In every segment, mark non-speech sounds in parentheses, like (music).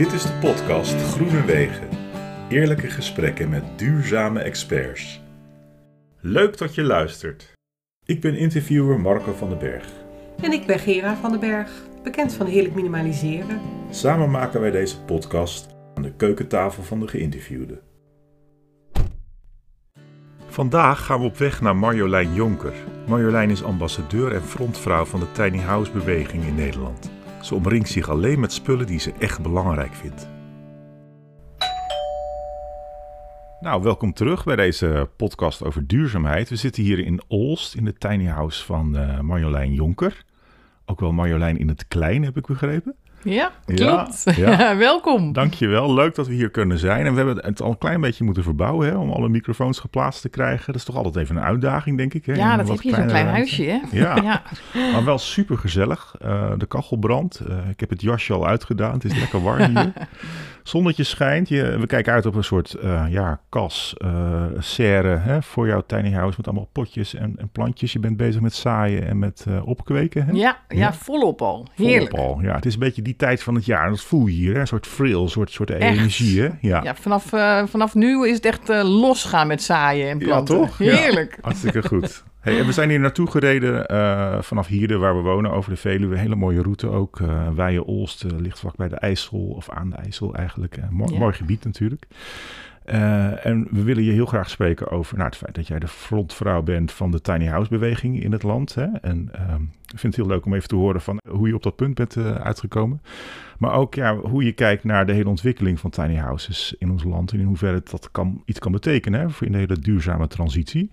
Dit is de podcast Groene Wegen. Eerlijke gesprekken met duurzame experts. Leuk dat je luistert. Ik ben interviewer Marco van den Berg. En ik ben Gera van den Berg, bekend van Heerlijk Minimaliseren. Samen maken wij deze podcast aan de keukentafel van de geïnterviewde. Vandaag gaan we op weg naar Marjolein Jonker. Marjolein is ambassadeur en frontvrouw van de Tiny House beweging in Nederland. Ze omringt zich alleen met spullen die ze echt belangrijk vindt. Nou, welkom terug bij deze podcast over duurzaamheid. We zitten hier in Olst, in de tiny house van uh, Marjolein Jonker. Ook wel Marjolein in het klein, heb ik begrepen. Ja, klopt. Ja, (laughs) ja. Welkom. Dankjewel, leuk dat we hier kunnen zijn. En we hebben het al een klein beetje moeten verbouwen hè, om alle microfoons geplaatst te krijgen. Dat is toch altijd even een uitdaging, denk ik. Hè? Ja, dat heb je zo'n klein huisje, hè? Ja, (laughs) ja. maar wel super gezellig. Uh, de kachel brandt. Uh, ik heb het jasje al uitgedaan. Het is lekker warm hier. (laughs) Zonnetje schijnt. Je, we kijken uit op een soort uh, ja, kas, uh, serre hè, voor jouw tiny house met allemaal potjes en, en, plantjes. Je bent bezig met zaaien en met uh, opkweken. Hè? Ja, ja, ja, volop al. Heerlijk. Volop al. Ja, het is een beetje die tijd van het jaar. Dat voel je hier, hè? een soort frill, een soort, soort energie. Hè? Ja, ja vanaf, vanaf nu is het echt losgaan met zaaien en planten. Ja, toch? Heerlijk. hartstikke goed. Hey, en we zijn hier naartoe gereden uh, vanaf hier, waar we wonen, over de Veluwe. Hele mooie route ook. Uh, Weijen-Olst uh, ligt vlak bij de IJssel, of aan de IJssel eigenlijk. Ja. Mooi gebied natuurlijk. en we willen je heel graag spreken over nou, het feit dat jij de frontvrouw bent van de tiny house beweging in het land. Hè? En ehm, ik vind het heel leuk om even te horen van hoe je op dat punt bent uitgekomen. Maar ook ja, hoe je kijkt naar de hele ontwikkeling van tiny houses in ons land. En in hoeverre dat kan, iets kan betekenen hè, voor in de hele duurzame transitie.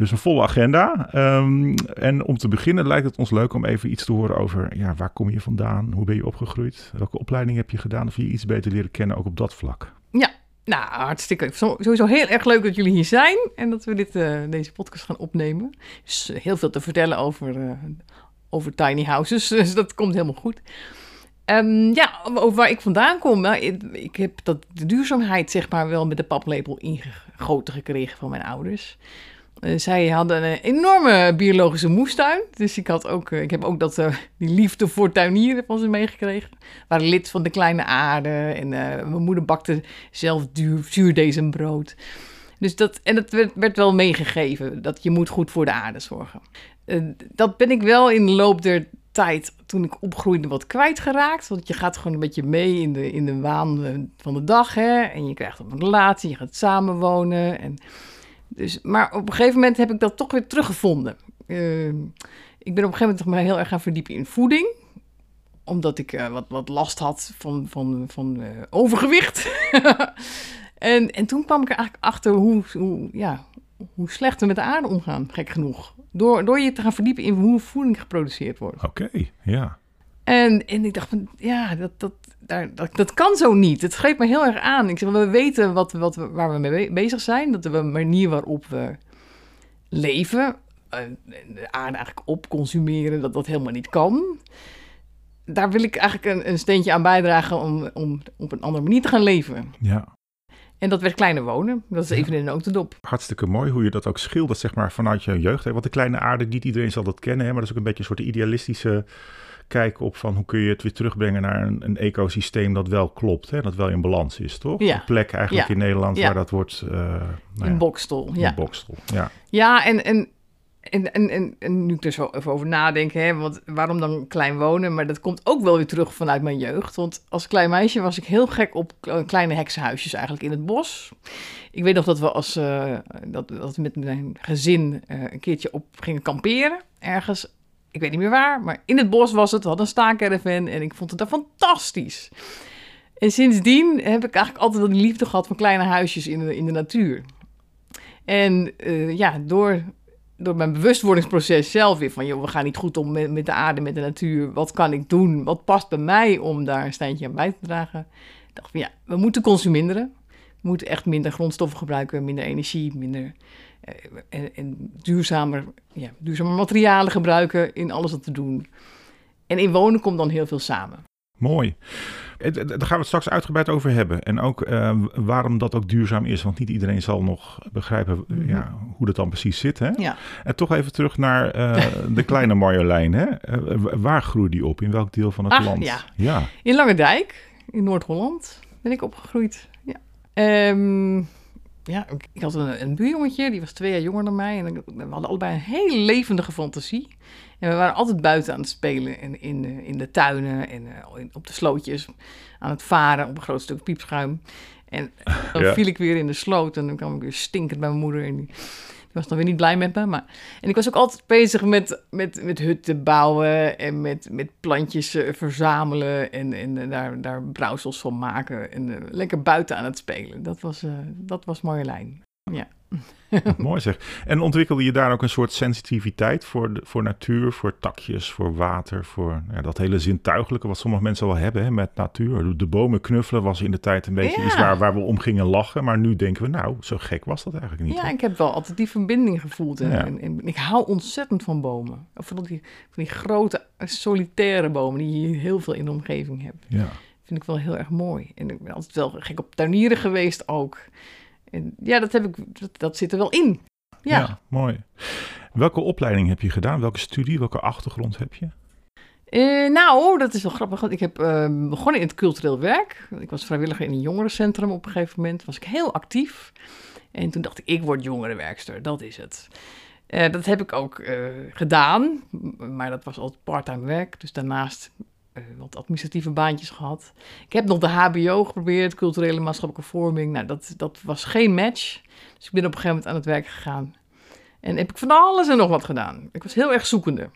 Dus een volle agenda. Um, en om te beginnen lijkt het ons leuk om even iets te horen over ja, waar kom je vandaan? Hoe ben je opgegroeid? Welke opleiding heb je gedaan? Of je iets beter leren kennen ook op dat vlak? Ja, nou, hartstikke. Sowieso heel erg leuk dat jullie hier zijn en dat we dit, uh, deze podcast gaan opnemen. Dus heel veel te vertellen over, uh, over tiny houses, (laughs) dus dat komt helemaal goed. Um, ja, over waar ik vandaan kom. Nou, ik, ik, heb dat, de duurzaamheid zeg maar wel met de paplepel ingegoten gekregen van mijn ouders. Uh, zij hadden een enorme biologische moestuin. Dus ik, had ook, uh, ik heb ook dat, uh, die liefde voor tuinieren van ze meegekregen. We waren lid van de Kleine Aarde. En mijn moeder bakte zelf duur, zuurdesembrood. Dus dat, en dat werd, werd, wel meegegeven. Dat je moet goed voor de aarde zorgen. dat ben ik wel in de loop der tijd, toen ik opgroeide, wat kwijtgeraakt. Want je gaat gewoon een beetje mee in de, in de waan van de dag. Hè? En je krijgt een relatie, je gaat samenwonen. En dus, maar op een gegeven moment heb ik dat toch weer teruggevonden. Uh, ik ben op een gegeven moment maar heel erg gaan verdiepen in voeding. Omdat ik uh, wat, wat last had van, van, van uh, overgewicht. (laughs) en, en toen kwam ik er eigenlijk achter hoe, hoe, ja, hoe slecht we met de aarde omgaan, gek genoeg. Door, door je te gaan verdiepen in hoe voeding geproduceerd wordt. Oké, okay, ja. En, en ik dacht van, ja, dat, dat, daar, dat, dat kan zo niet. Het greep me heel erg aan. Ik zeg, we weten wat, wat, waar we mee bezig zijn. Dat de manier waarop we leven, eh, de aarde eigenlijk op consumeren, dat dat helemaal niet kan. Daar wil ik eigenlijk een, een steentje aan bijdragen om, om op een andere manier te gaan leven. Ja. En dat werd kleine wonen. Dat is even in een notendop. Hartstikke mooi hoe je dat ook schildert, zeg maar, vanuit je jeugd. Want de kleine aarde, niet iedereen zal dat kennen, hè, maar dat is ook een beetje een soort idealistische kijken op van hoe kun je het weer terugbrengen naar een, een ecosysteem dat wel klopt, hè, dat wel in balans is, toch? Ja. Een plek eigenlijk ja. in Nederland ja. waar dat wordt... Uh, nou in Bokstel, ja. In Bokstel, ja. Ja, en, en, en, en, en, nu ik er zo even over nadenken, hè, want waarom dan klein wonen? Maar dat komt ook wel weer terug vanuit mijn jeugd. Want als klein meisje was ik heel gek op kleine heksenhuisjes eigenlijk in het bos. Ik weet nog dat we als uh, dat, dat we met mijn gezin uh, een keertje op gingen kamperen ergens ik weet niet meer waar, maar in het bos was het. We hadden een staakerven en ik vond het daar fantastisch. En sindsdien heb ik eigenlijk altijd die liefde gehad van kleine huisjes in de, in de natuur. En uh, ja, door, door mijn bewustwordingsproces zelf weer van... joh, we gaan niet goed om met, met de aarde, met de natuur. Wat kan ik doen? Wat past bij mij om daar een steentje aan bij te dragen? Ik dacht van ja, we moeten consumeren. We moeten echt minder grondstoffen gebruiken, minder energie, minder en, en duurzamer, ja, duurzame materialen gebruiken in alles wat te doen. En in wonen komt dan heel veel samen. Mooi. Daar gaan we het straks uitgebreid over hebben. En ook uh, waarom dat ook duurzaam is. Want niet iedereen zal nog begrijpen mm -hmm. ja, hoe dat dan precies zit. Hè? Ja. En toch even terug naar uh, (laughs) de kleine Marjolein. Hè? Uh, waar groeit die op? In welk deel van het Ach, land? Ja. ja. In Langendijk. in Noord-Holland ben ik opgegroeid. Ja. Ehm, ja, ik had een, een buurjongetje, die was twee jaar jonger dan mij. En we hadden allebei een hele levendige fantasie. En we waren altijd buiten aan het spelen in, in, de, in de tuinen en uh, op de slootjes. Aan het varen op een groot stuk piepschuim. En dan (laughs) ja. viel ik weer in de sloot en dan kwam ik weer stinkend bij mijn moeder. En die, die was dan weer niet blij met me. Maar... En ik was ook altijd bezig met, met, met hutten bouwen en met, met plantjes uh, verzamelen en, en uh, daar, daar brouwsels van maken. En uh, lekker buiten aan het spelen. Dat was, dat was Marjolein. Ja. (laughs) Mooi zeg. En ontwikkelde je daar ook een soort sensitiviteit voor, de, voor natuur, voor takjes, voor water, voor ja, dat hele zintuigelijke wat sommige mensen wel hebben hè, met natuur. De bomen knuffelen was in de tijd een beetje ja. iets waar, waar we om gingen lachen, maar nu denken we, nou, zo gek was dat eigenlijk niet. Ja, ik heb wel altijd die verbinding gevoeld. En, ja. en, en, ik hou ontzettend van bomen. Van die, van die grote, solitaire bomen die je heel veel in de omgeving hebt. Ja. Vind ik wel heel erg mooi. En ik ben altijd wel gek op tuinieren geweest ook. En ja, dat, heb ik, dat, dat zit er wel in. Ja. ja. mooi. Welke opleiding heb je gedaan? Welke studie, welke achtergrond heb je? Uh, nou, dat is wel grappig. Ik heb uh, begonnen in het cultureel werk. Ik was vrijwilliger in een jongerencentrum op een gegeven moment. Was ik heel actief. En toen dacht ik, ik word jongerenwerkster. Dat is het. Uh, dat heb ik ook gedaan. Maar dat was altijd parttime werk. Dus daarnaast wat administratieve baantjes gehad. Ik heb nog de HBO geprobeerd, culturele maatschappelijke vorming. Nou, dat, dat was geen match. Dus ik ben op een gegeven moment aan het werk gegaan. En heb ik van alles en nog wat gedaan. Ik was heel erg zoekende.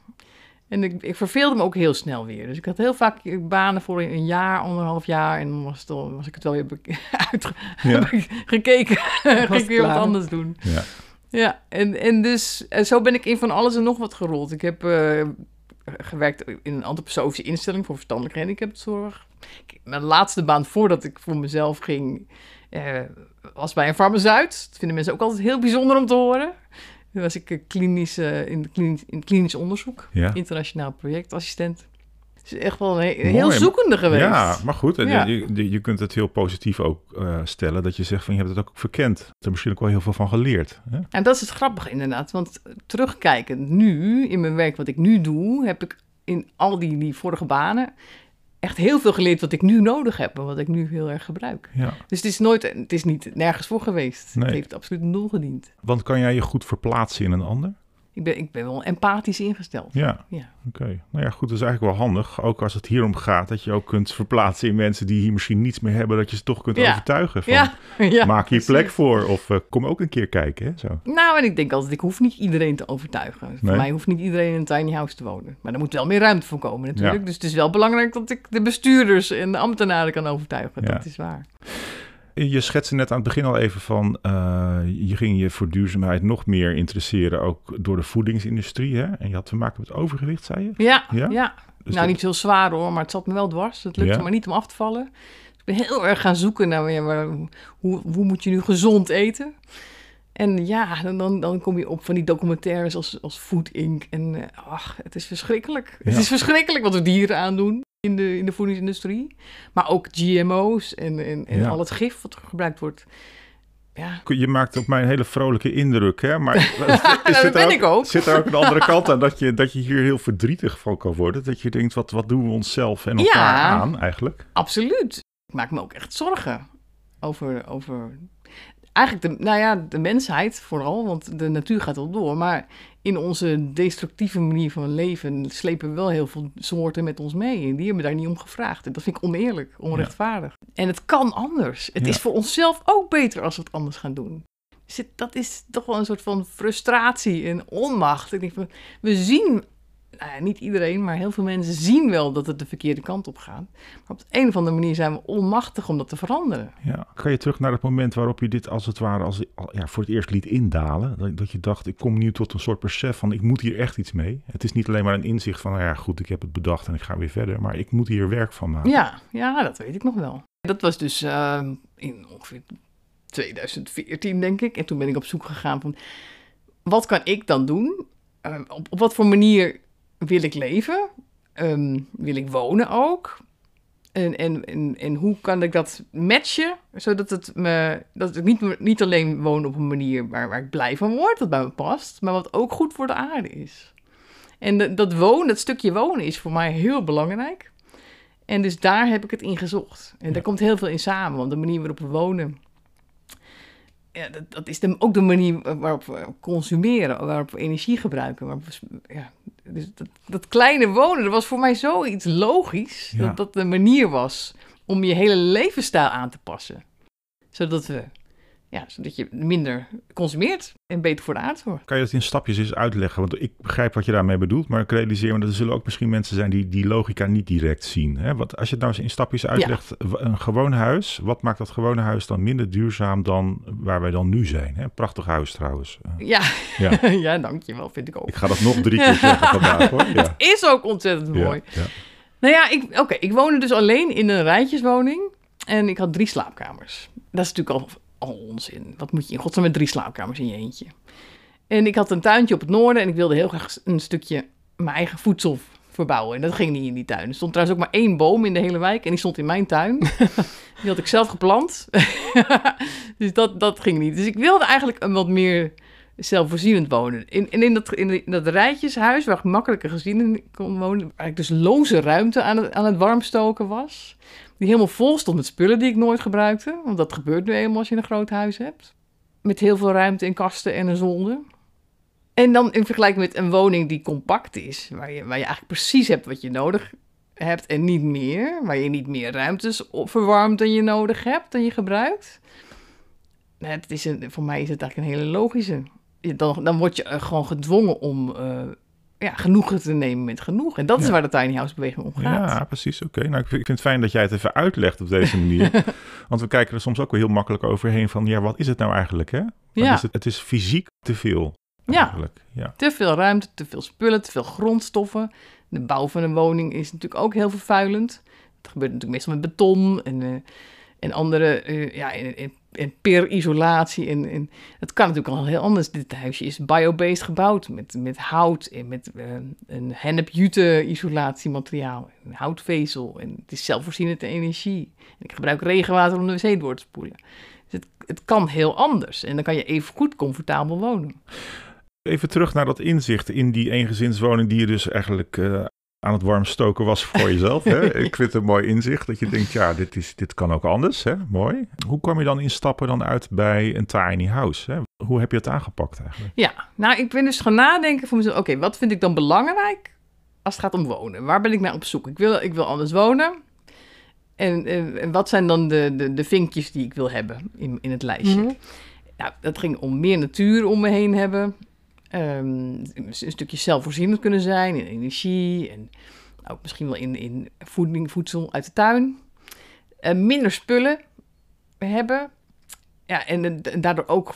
En ik, ik verveelde me ook heel snel weer. Dus ik had heel vaak banen voor een jaar, anderhalf jaar. En dan was, het al, was ik het wel weer (laughs) uitgekeken. Ja. (laughs) Ging ik weer wat anders doen. Ja. Ja, en, en dus en zo ben ik in van alles en nog wat gerold. Ik heb uh, gewerkt in een antroposofische instelling voor verstandelijke handicapzorg. Mijn laatste baan voordat ik voor mezelf ging, eh, was bij een farmaceut. Dat vinden mensen ook altijd heel bijzonder om te horen. Toen was ik klinisch, uh, in, klinisch, in klinisch onderzoek, ja. internationaal projectassistent. Dus echt wel een heel zoekende geweest. Ja, maar goed, ja. je, je, kunt het heel positief ook uh, stellen. Dat je zegt van je hebt het ook verkend. Er misschien ook wel heel veel van geleerd. Hè? En dat is het grappige inderdaad. Want terugkijkend nu, in mijn werk wat ik nu doe, heb ik in al die, die vorige banen echt heel veel geleerd wat ik nu nodig heb en wat ik nu heel erg gebruik. Ja. Dus het is nooit, het is niet nergens voor geweest. Nee. Het heeft absoluut een doel gediend. Want kan jij je goed verplaatsen in een ander? Ik ben, ik ben wel empathisch ingesteld. Ja, ja. oké. Nou ja, goed, dat is eigenlijk wel handig. Ook als het hierom gaat, dat je ook kunt verplaatsen in mensen die hier misschien niets meer hebben, dat je ze toch kunt ja. overtuigen van, ja. (laughs) ja. maak hier plek voor of uh, kom ook een keer kijken. Hè, zo. Nou, en ik denk altijd, ik hoef niet iedereen te overtuigen. Nee. Voor mij hoeft niet iedereen in een tiny house te wonen. Maar er moet wel meer ruimte voor komen natuurlijk. Dus het is wel belangrijk dat ik de bestuurders en de ambtenaren kan overtuigen. Dat is waar. Je schetste net aan het begin al even van, uh, je ging je voor duurzaamheid nog meer interesseren, ook door de voedingsindustrie. Hè? En je had te maken met overgewicht, zei je? Ja, ja. ja. Dus nou, dat... niet heel zwaar hoor, maar het zat me wel dwars. Het lukte ja. maar niet om af te vallen. ik ben heel erg gaan zoeken naar, ja, hoe, hoe moet je nu gezond eten? En ja, dan, dan kom je op van die documentaires als, als Food Inc. En uh, ach, het is verschrikkelijk. Ja. Het is verschrikkelijk wat we dieren aandoen in de, in de voedingsindustrie. Maar ook GMO's en, en, en ja. al het gif wat gebruikt wordt. Ja. Je maakt op mij een hele vrolijke indruk, hè? Maar is, (laughs) is dat ben ook, ik ook. Zit er ook een andere kant aan dat je, dat je hier heel verdrietig van kan worden? Dat je denkt, wat, wat doen we onszelf en elkaar ja, aan eigenlijk? Absoluut. Ik maak me ook echt zorgen over, over eigenlijk de, nou ja, de mensheid vooral, want de natuur gaat wel door. Maar in onze destructieve manier van leven slepen we wel heel veel soorten met ons mee. En die hebben daar niet om gevraagd. En dat vind ik oneerlijk, onrechtvaardig. Ja. En het kan anders. Het ja. is voor onszelf ook beter als we het anders gaan doen. Dus dat is toch wel een soort van frustratie en onmacht. Ik denk van, we zien nou ja, niet iedereen, maar heel veel mensen zien wel dat het de verkeerde kant op gaat. Maar op de een of andere manier zijn we onmachtig om dat te veranderen. Ja, kan je terug naar het moment waarop je dit als het ware als, ja, voor het eerst liet indalen? Dat, dat je dacht, ik kom nu tot een soort besef van, ik moet hier echt iets mee. Het is niet alleen maar een inzicht van, nou ja, goed, ik heb het bedacht en ik ga weer verder. Maar ik moet hier werk van maken. Ja, ja dat weet ik nog wel. Dat was dus uh, in ongeveer 2014, denk ik. En toen ben ik op zoek gegaan van, wat kan ik dan doen? Uh, op, op wat voor manier wil ik leven? Um, wil ik wonen ook? En, en, en, en hoe kan ik dat matchen, zodat het me, dat ik niet, niet alleen woon op een manier waar, waar ik blij van word, dat bij me past, maar wat ook goed voor de aarde is. En de, dat wonen, dat stukje wonen is voor mij heel belangrijk. En dus daar heb ik het in gezocht. En daar komt heel veel in samen, want de manier waarop we wonen. Ja, dat, dat is de, ook de manier waarop we consumeren, waarop we energie gebruiken. Waarop we, ja, dus dat, dat kleine wonen, dat was voor mij zoiets logisch. Ja. Dat dat de manier was om je hele levensstijl aan te passen. Zodat, we, ja, zodat je minder consumeert en beter voor de aarde zorgt. Kan je dat in stapjes eens uitleggen? Want ik begrijp wat je daarmee bedoelt, maar ik realiseer me dat er zullen ook misschien mensen zijn die die logica niet direct zien. Hè? Want als je het nou eens in stapjes uitlegt, een gewoon huis, wat maakt dat gewone huis dan minder duurzaam dan waar wij dan nu zijn? Hè? Prachtig huis trouwens. Eh, Ja, Ja. (laughs) ja. dankjewel, vind ik ook. Ik ga dat nog drie keer zeggen vandaag hoor. (laughs) Ja. Is ook ontzettend mooi. Ja. Nou ja, oké, ik woonde dus alleen in een rijtjeswoning en ik had drie slaapkamers. Dat is natuurlijk al, al onzin. Wat moet je in godsnaam met drie slaapkamers in je eentje? En ik had een tuintje op het noorden en ik wilde heel graag een stukje mijn eigen voedsel verbouwen. En dat ging niet in die tuin. Er stond trouwens ook maar één boom in de hele wijk en die stond in mijn tuin. (laughs) die had ik zelf geplant. (laughs) dus dat, dat ging niet. Dus ik wilde eigenlijk een wat meer zelfvoorzienend wonen. In, en in dat, in dat rijtjeshuis, waar makkelijke gezinnen kon wonen, waar ik dus loze ruimte aan het, aan het warmstoken was, die helemaal vol stond met spullen die ik nooit gebruikte, want dat gebeurt nu eenmaal als je een groot huis hebt. Met heel veel ruimte en kasten en een zolder. En dan in vergelijking met een woning die compact is, waar je, waar je eigenlijk precies hebt wat je nodig hebt en niet meer, waar je niet meer ruimtes verwarmt dan je nodig hebt, dan je gebruikt. Nou, het is een, voor mij is het eigenlijk een hele logische. Dan, dan word je eh, gewoon gedwongen om eh, ja, genoegen te nemen met genoeg. En dat is Ja. waar de tiny house beweging om gaat. Ja, precies. Oké. Nou, ik vind, het fijn dat jij het even uitlegt op deze manier. (laughs) Want we kijken er soms ook wel heel makkelijk overheen van, ja, wat is het nou eigenlijk, hè? Wat Ja. is het? het is fysiek te veel. Ja. Eigenlijk. Ja. Te veel ruimte, te veel spullen, te veel grondstoffen. De bouw van een woning is natuurlijk ook heel vervuilend. Het gebeurt natuurlijk meestal met beton en, eh, en andere, eh, ja, en, en, en perisolatie. En, en het kan natuurlijk al heel anders. Dit huisje is biobased gebouwd met, met hout en met eh, een hennep-jute isolatiemateriaal. En houtvezel en het is zelfvoorzienend in energie. En ik gebruik regenwater om de wc door te spoelen. Dus het, het kan heel anders en dan kan je even goed comfortabel wonen. Even terug naar dat inzicht in die eengezinswoning die je dus eigenlijk eh, aan het warm stoken was voor jezelf. Hè? (laughs) Ik vind het een mooi inzicht dat je denkt, ja, dit, is, dit kan ook anders. Hè? Mooi. Hoe kwam je dan in stappen dan uit bij een tiny house? Hè? Hoe heb je het aangepakt eigenlijk? Ja, nou, ik ben dus gaan nadenken voor mezelf. Oké, wat vind ik dan belangrijk als het gaat om wonen? Waar ben ik naar op zoek? Ik wil, ik wil anders wonen. En, en, wat zijn dan de, de, de vinkjes die ik wil hebben in, in het lijstje? Nou, dat ging om meer natuur om me heen hebben. Ehm, een stukje zelfvoorzienend kunnen zijn in energie. En misschien wel in, in voeding, voedsel uit de tuin. Eh, minder spullen hebben. Ja, en, daardoor ook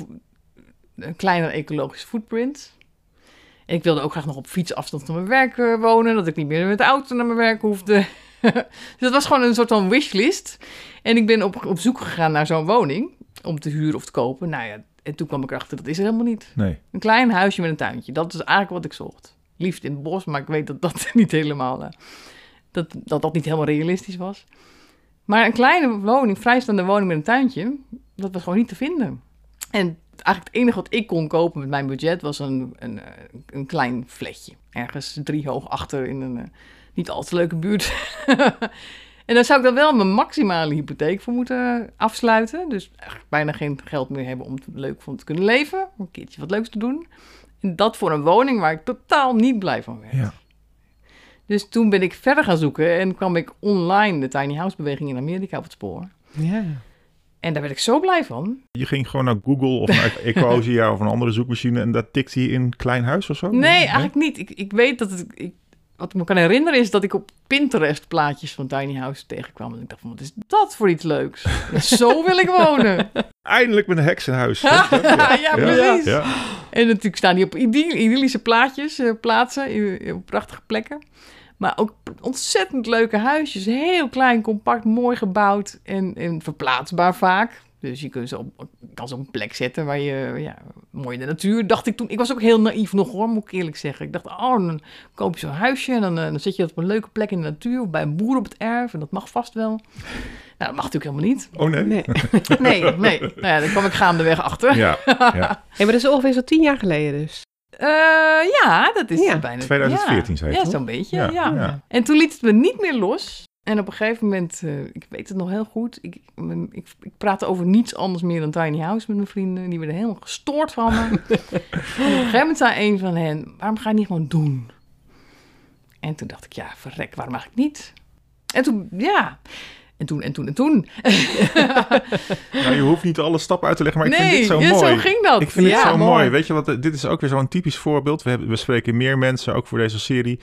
een kleinere ecologische footprint. En ik wilde ook graag nog op fietsafstand van mijn werk eh, wonen. Dat ik niet meer met de auto naar mijn werk hoefde. (laughs) dus dat was gewoon een soort van wishlist. En ik ben op, op zoek gegaan naar zo'n woning. Om te huren of te kopen. Nou ja, en toen kwam ik erachter, dat is er helemaal niet. Nee. Een klein huisje met een tuintje. Dat is eigenlijk wat ik zocht. Liefst in het bos, maar ik weet dat dat (laughs) niet helemaal... eh, dat, dat dat niet helemaal realistisch was. Maar een kleine woning, vrijstaande woning met een tuintje... dat was gewoon niet te vinden. En eigenlijk het enige wat ik kon kopen met mijn budget... was een, een, eh, een klein flatje. Ergens drie hoog achter in een eh, niet al te leuke buurt. (laughs) en daar zou ik dan wel mijn maximale hypotheek voor moeten afsluiten. Dus eigenlijk bijna geen geld meer hebben om het leuk van te kunnen leven. Om een keertje wat leuks te doen. En dat voor een woning waar ik totaal niet blij van werd. Ja. Dus toen ben ik verder gaan zoeken en kwam ik online de tiny house beweging in Amerika op het spoor. Ja. En daar werd ik zo blij van. Je ging gewoon naar Google of naar (laughs) Ecosia of een andere zoekmachine en dat tikte je in klein huis of zo? Nee, eigenlijk niet. Ik, ik weet dat het. Ik, wat ik me kan herinneren is dat ik op Pinterest plaatjes van tiny house tegenkwam. En ik dacht van, wat is dat voor iets leuks? Ja, zo wil ik wonen. (laughs) Eindelijk met een heksenhuis. (laughs) ja, precies. Ja. En natuurlijk staan die op idyll- idyllische plaatjes, eh, plaatsen, in- op prachtige plekken. Maar ook ontzettend leuke huisjes. Heel klein, compact, mooi gebouwd en, en verplaatsbaar vaak. Dus je kunt ze op, kan ze op een plek zetten waar je, ja, mooi in de natuur, dacht ik toen. Ik was ook heel naïef nog hoor, moet ik eerlijk zeggen. Ik dacht, oh, dan koop je zo'n huisje en dan, eh, dan zet je dat op een leuke plek in de natuur. Of bij een boer op het erf en dat mag vast wel. Nou, dat mag natuurlijk helemaal niet. Oh nee? Nee. (laughs) Nee, nee. Nou ja, daar kwam ik gaandeweg achter. Ja, (laughs) ja. Hey, maar dat is ongeveer zo tien jaar geleden dus. Eh, ja, dat is Ja. bijna... 2014 ja. zei je Ja, zo'n beetje, Ja, ja. ja. En toen liet het me niet meer los. En op een gegeven moment, eh, ik weet het nog heel goed, ik, ik, ik praatte over niets anders meer dan Tiny House met mijn vrienden. Die werden helemaal gestoord van me. (laughs) en op een gegeven moment zei een van hen, waarom ga je niet gewoon doen? En toen dacht ik, ja, verrek, waarom mag ik niet? En toen, ja, en toen, en toen, en toen. (laughs) nou, je hoeft niet alle stappen uit te leggen, maar ik nee, vind dit zo ja, mooi. zo ging dat. Ik vind ja, het zo mooi. mooi. Weet je wat, dit is ook weer zo'n typisch voorbeeld. We, hebben, we spreken meer mensen, ook voor deze serie.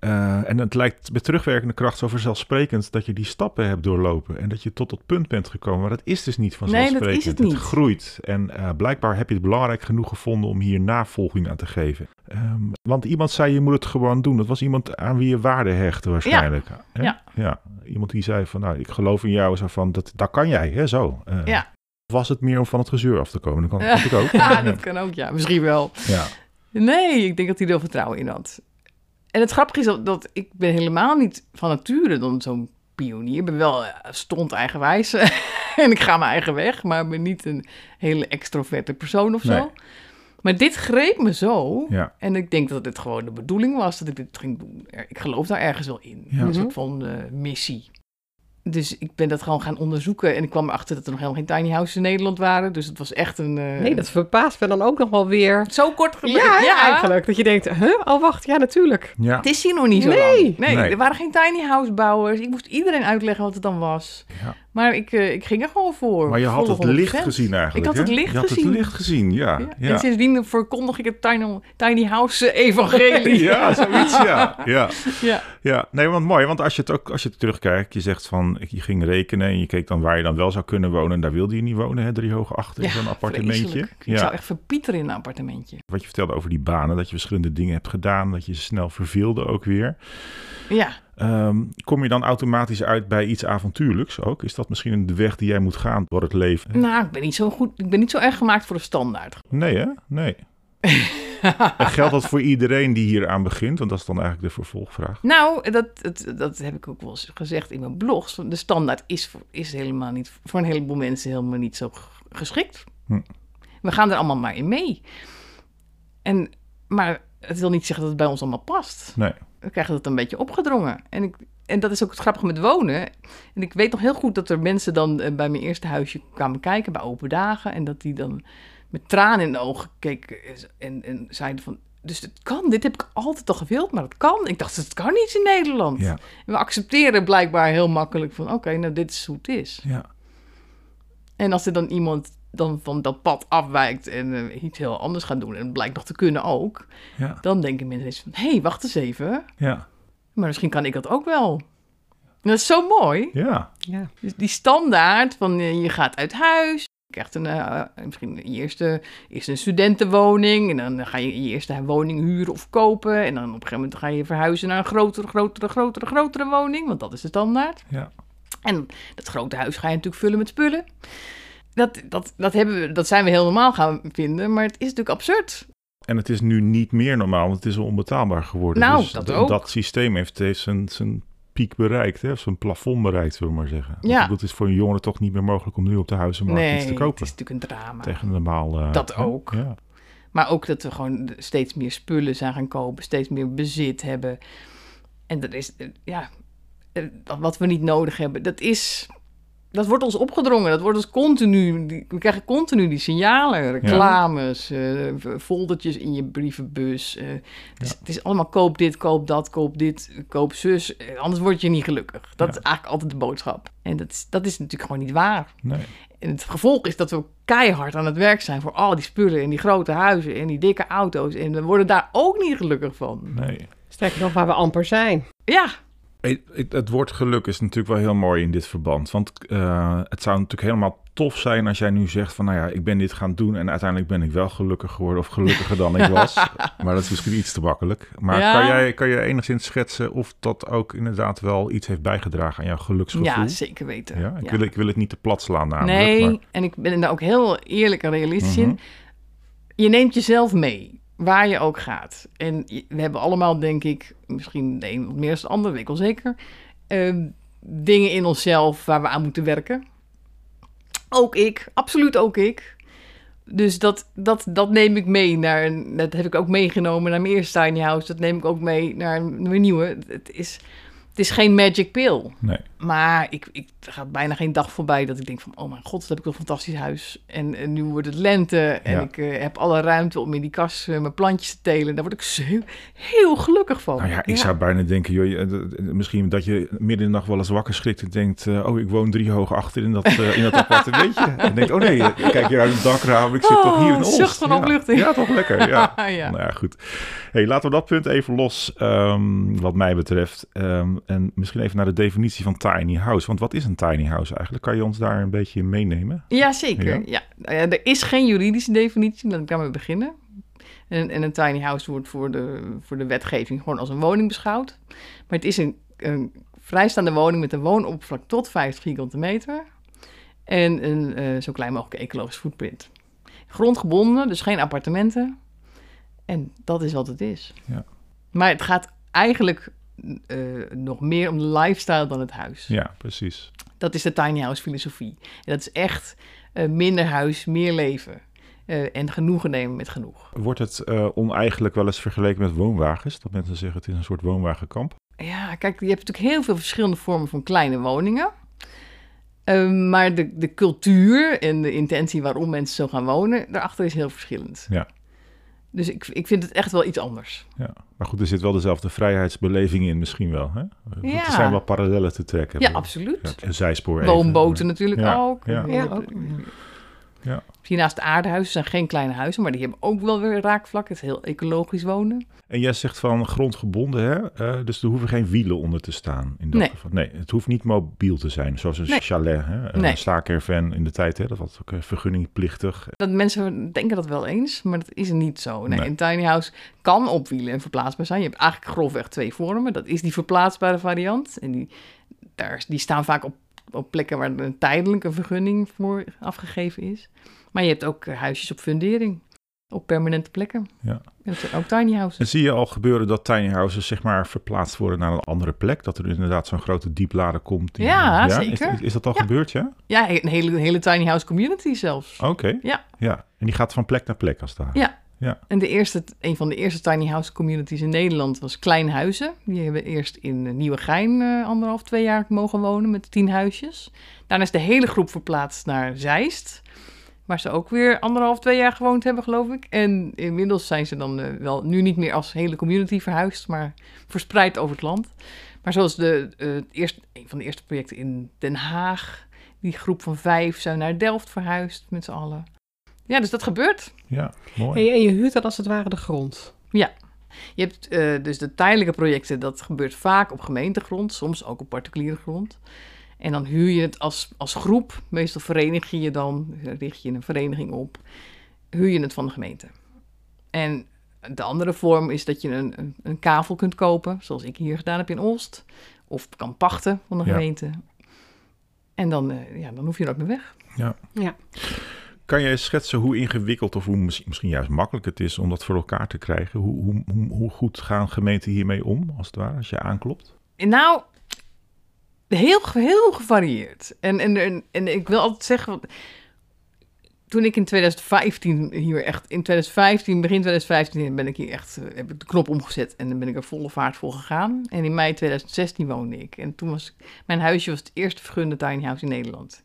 Uh, en het lijkt met terugwerkende kracht zo vanzelfsprekend dat je die stappen hebt doorlopen en dat je tot dat punt bent gekomen. Maar dat is dus niet vanzelfsprekend. Nee, dat is het, niet. het groeit. En uh, blijkbaar heb je het belangrijk genoeg gevonden om hier navolging aan te geven. Um, want iemand zei je moet het gewoon doen. Dat was iemand aan wie je waarde hecht waarschijnlijk. Ja. Ja. ja. Iemand die zei van nou ik geloof in jou. Zo van dat, dat kan jij hè zo. Uh, ja. Was het meer om van het gezeur af te komen? Dat kan (laughs) natuurlijk ook. ja, dat kan ook ja. Misschien wel. Ja. Nee, ik denk dat hij er vertrouwen in had. En het grappige is dat, dat ik ben helemaal niet van nature dan zo'n pionier. Ik ben wel stond eigenwijs (laughs) en ik ga mijn eigen weg, maar ben niet een hele extroverte persoon of zo. Nee. Maar dit greep me zo. Ja. En ik denk dat het gewoon de bedoeling was dat ik dit ging doen. Ik geloof daar ergens wel in. Ja. Een soort van uh, missie. Dus ik ben dat gewoon gaan onderzoeken. En ik kwam erachter dat er nog helemaal geen tiny houses in Nederland waren. Dus het was echt een... Uh... Nee, dat verbaast me dan ook nog wel weer. Zo kort gebeurd. Ja, ja, eigenlijk. Dat je denkt, huh? Oh, wacht. Ja, natuurlijk. Ja. Het is hier nog niet zo Nee. lang. Nee, Nee. er waren geen tiny house bouwers. Ik moest iedereen uitleggen wat het dan was. Ja. Maar ik, uh, ik ging er gewoon voor. Maar je had het licht 100%. gezien eigenlijk. Ik had het licht je had gezien. het licht gezien, ja. Ja. Ja, En sindsdien verkondig ik het tiny, tiny house (laughs) evangelie. ja zoiets, ja. ja. (laughs) ja. Ja, nee, want mooi. Want als je het ook als je het terugkijkt, je zegt van je ging rekenen en je keek dan waar je dan wel zou kunnen wonen. En daar wilde je niet wonen, hè? Drie hoog achter in Ja, zo'n appartementje. vreselijk. Ik Ja. zou echt verpieteren in een appartementje. Wat je vertelde over die banen, dat je verschillende dingen hebt gedaan, dat je snel verveelde ook weer. Ja. Ehm, kom je dan automatisch uit bij iets avontuurlijks ook? Is dat misschien de weg die jij moet gaan door het leven? Nou, ik ben niet zo goed. Ik ben niet zo erg gemaakt voor de standaard. Nee, hè? Nee. en geldt dat voor iedereen die hier aan begint? Want dat is dan eigenlijk de vervolgvraag. Nou, dat, dat, dat heb ik ook wel eens gezegd in mijn blogs. De standaard is, is helemaal niet voor een heleboel mensen helemaal niet zo geschikt. Hm. We gaan er allemaal maar in mee. En, maar het wil niet zeggen dat het bij ons allemaal past. Nee. We krijgen dat een beetje opgedrongen. En, ik, en dat is ook het grappige met wonen. En ik weet nog heel goed dat er mensen dan eh, bij mijn eerste huisje kwamen kijken bij open dagen. En dat die dan met tranen in de ogen keken en, en zeiden van... Dus het kan, dit heb ik altijd al gewild, maar het kan. Ik dacht, het kan niet in Nederland. Ja. En we accepteren blijkbaar heel makkelijk van... Oké, nou dit is hoe het is. Ja. En als er dan iemand dan van dat pad afwijkt en eh, iets heel anders gaat doen... en het blijkt nog te kunnen ook... Ja. dan denken mensen eens van... Hé, hey, wacht eens even. Ja. Maar misschien kan ik dat ook wel. En dat is zo mooi. Ja. Ja. Dus die standaard van eh, je gaat uit huis. Je krijgt een, eh, misschien je eerste, eerst een studentenwoning. En dan ga je je eerste woning huren of kopen. En dan op een gegeven moment ga je verhuizen naar een grotere, grotere, grotere, grotere woning. Want dat is de standaard. Ja. En dat grote huis ga je natuurlijk vullen met spullen. Dat, dat, dat, hebben we, dat zijn we heel normaal gaan vinden. Maar het is natuurlijk absurd. En het is nu niet meer normaal, want het is onbetaalbaar geworden. Nou, dus dat ook. dat systeem heeft, heeft zijn, zijn piek bereikt, hè? zijn plafond bereikt, zullen we maar zeggen. Ja. Het is voor een jongere toch niet meer mogelijk om nu op de huizenmarkt nee, iets te het kopen. is natuurlijk een drama. Tegen een normaal... eh, Dat ook. Ja. Maar ook dat we gewoon steeds meer spullen zijn gaan kopen, steeds meer bezit hebben. En dat is, eh, ja, eh, wat we niet nodig hebben, dat is, dat wordt ons opgedrongen. Dat wordt ons continu, die- we krijgen continu die signalen, reclames, eh, foldertjes in je brievenbus. eh, het, is, het is allemaal koop dit, koop dat, koop dit, koop zus. eh, anders word je niet gelukkig. Dat Ja. is eigenlijk altijd de boodschap. En dat is, dat is natuurlijk gewoon niet waar. Nee. En het gevolg is dat we keihard aan het werk zijn voor al die spullen en die grote huizen en die dikke auto's. En we worden daar ook niet gelukkig van. nee. Sterker nog, waar we amper zijn. Ja, Het, woord geluk is natuurlijk wel heel mooi in dit verband. Want eh, het zou natuurlijk helemaal tof zijn als jij nu zegt van... nou ja, ik ben dit gaan doen en uiteindelijk ben ik wel gelukkig geworden... of gelukkiger dan ik was. (laughs) maar dat is misschien iets te makkelijk. Maar Ja. kan, jij, kan je enigszins schetsen of dat ook inderdaad wel iets heeft bijgedragen aan jouw geluksgevoel? ja zeker weten. Ja, ik, Ja. Wil, ik wil het niet te plat slaan namelijk. nee, maar- en ik ben daar ook heel eerlijk en realistisch Mhm. in. Je neemt jezelf mee, waar je ook gaat. En we hebben allemaal, denk ik, misschien de een wat meer dan de ander, weet ik wel zeker... ehm, dingen in onszelf waar we aan moeten werken. Ook ik, absoluut ook ik. Dus dat, dat, dat neem ik mee naar, dat heb ik ook meegenomen naar mijn eerste tiny house. Dat neem ik ook mee naar mijn nieuwe. Het is, Het is geen magic pill. Nee. Maar ik, ik, er gaat bijna geen dag voorbij dat ik denk van... oh mijn god, dat heb ik een fantastisch huis. En, en nu wordt het lente en Ja. ik eh, heb alle ruimte om in die kas eh, mijn plantjes te telen. Daar word ik zo heel gelukkig van. Nou ja, ik zou bijna denken, joh, eh, misschien dat je midden in de nacht wel eens wakker schrikt en denkt, oh, ik woon drie hoog achter in dat, in dat (laughs) appartementje. En denkt, oh nee, ik kijk hier uit het dakraam, ik zit toch hier in Oh, Olst. zucht van ja. opluchting. Ja, toch lekker, (laughs) ja. ja. Nou ja, goed. Hey, laten we dat punt even los, ehm, wat mij betreft. Ehm, en misschien even naar de definitie van tiny house. Want wat is een tiny house eigenlijk? Kan je ons daar een beetje in meenemen? Ja, zeker. Ja? Ja. Nou er is geen juridische definitie, laat ik daarmee beginnen. En, en een tiny house wordt voor de, voor de wetgeving gewoon als een woning beschouwd. Maar het is een, een vrijstaande woning met een woonoppervlak tot 50 vierkante meter. En een eh, zo klein mogelijk ecologisch footprint. Grondgebonden, dus geen appartementen. En dat is wat het is. Ja. Maar het gaat eigenlijk eh, nog meer om de lifestyle dan het huis. Ja, precies. Dat is de tiny house filosofie. En dat is echt eh, minder huis, meer leven. Eh, en genoegen nemen met genoeg. Wordt het oneigenlijk wel eens vergeleken met woonwagens? Dat mensen zeggen het is een soort woonwagenkamp? Ja, kijk, je hebt natuurlijk heel veel verschillende vormen van kleine woningen. Eh, maar de, de cultuur en de intentie waarom mensen zo gaan wonen, daarachter is heel verschillend. Ja. Dus ik, ik vind het echt wel iets anders. Ja, maar goed, er zit wel dezelfde vrijheidsbeleving in misschien wel. Hè? Ja. Er zijn wel parallellen te trekken. Ja, absoluut. Ja, een zijspoor. Woonboten natuurlijk Ja, ook. ja. Ja, ook. Ja. Hiernaast de aardehuizen zijn geen kleine huizen, maar die hebben ook wel weer raakvlak. Het is heel ecologisch wonen. En jij zegt van grondgebonden, hè? Eh, dus er hoeven geen wielen onder te staan. In dat Nee. geval. nee, het hoeft niet mobiel te zijn, zoals een Nee. chalet, hè? een Nee. staakerven in de tijd. Hè? Dat was ook eh, vergunningplichtig. Dat mensen denken dat wel eens, maar dat is niet zo. Nee, Nee. een tiny house kan op wielen en verplaatsbaar zijn. Je hebt eigenlijk grofweg twee vormen. Dat is die verplaatsbare variant. En die, daar, die staan vaak op, op plekken waar een tijdelijke vergunning voor afgegeven is. Maar je hebt ook eh, huisjes op fundering. Op permanente plekken. Ja. En dat zijn ook tiny En houses. zie je al gebeuren dat tiny houses zeg maar verplaatst worden naar een andere plek? Dat er inderdaad zo'n grote dieplader komt? die- Ja, zeker. is, is dat al Ja. gebeurd, ja? Ja, een hele, hele tiny house community zelfs. Oké. Ja. ja. En die gaat van plek naar plek als ware. Ja. Ja. En de eerste, een van de eerste tiny house communities in Nederland was Kleinhuizen. Die hebben eerst in eh, Nieuwegein eh anderhalf, twee jaar mogen wonen met tien huisjes. Daarna is de hele groep verplaatst naar Zeist. Waar ze ook weer anderhalf, twee jaar gewoond hebben, geloof ik. En inmiddels zijn ze dan eh, wel nu niet meer als hele community verhuisd, maar verspreid over het land. Maar zoals de, het eerste, een van de eerste projecten in Den Haag. Die groep van vijf zijn naar Delft verhuisd met z'n allen. Ja, dus dat gebeurt. Ja, mooi. En je huurt dan als het ware de grond. Je hebt eh, dus de tijdelijke projecten, dat gebeurt vaak op gemeentegrond, soms ook op particuliere grond. En dan huur je het als, als groep, meestal verenig je je dan, richt je een vereniging op, huur je het van de gemeente. En de andere vorm is dat je een, een, een kavel kunt kopen, zoals ik hier gedaan heb in Olst, of kan pachten van de Ja. gemeente. En dan, eh, ja, dan hoef je er ook meer weg. Ja. Ja. Kan jij schetsen hoe ingewikkeld of hoe mis- misschien juist makkelijk het is om dat voor elkaar te krijgen? Hoe, hoe, hoe, goed gaan gemeenten hiermee om, als het ware, als je aanklopt? Nou, heel, heel gevarieerd. En, en, en, ik wil altijd zeggen, toen ik in 2015 hier echt, in 2015, begin 2015 ben ik hier echt, eh, heb ik de knop omgezet en dan ben ik er volle vaart voor gegaan. En in mei 2016 woonde ik. En toen was mijn huisje was het eerste vergunde tiny house in Nederland.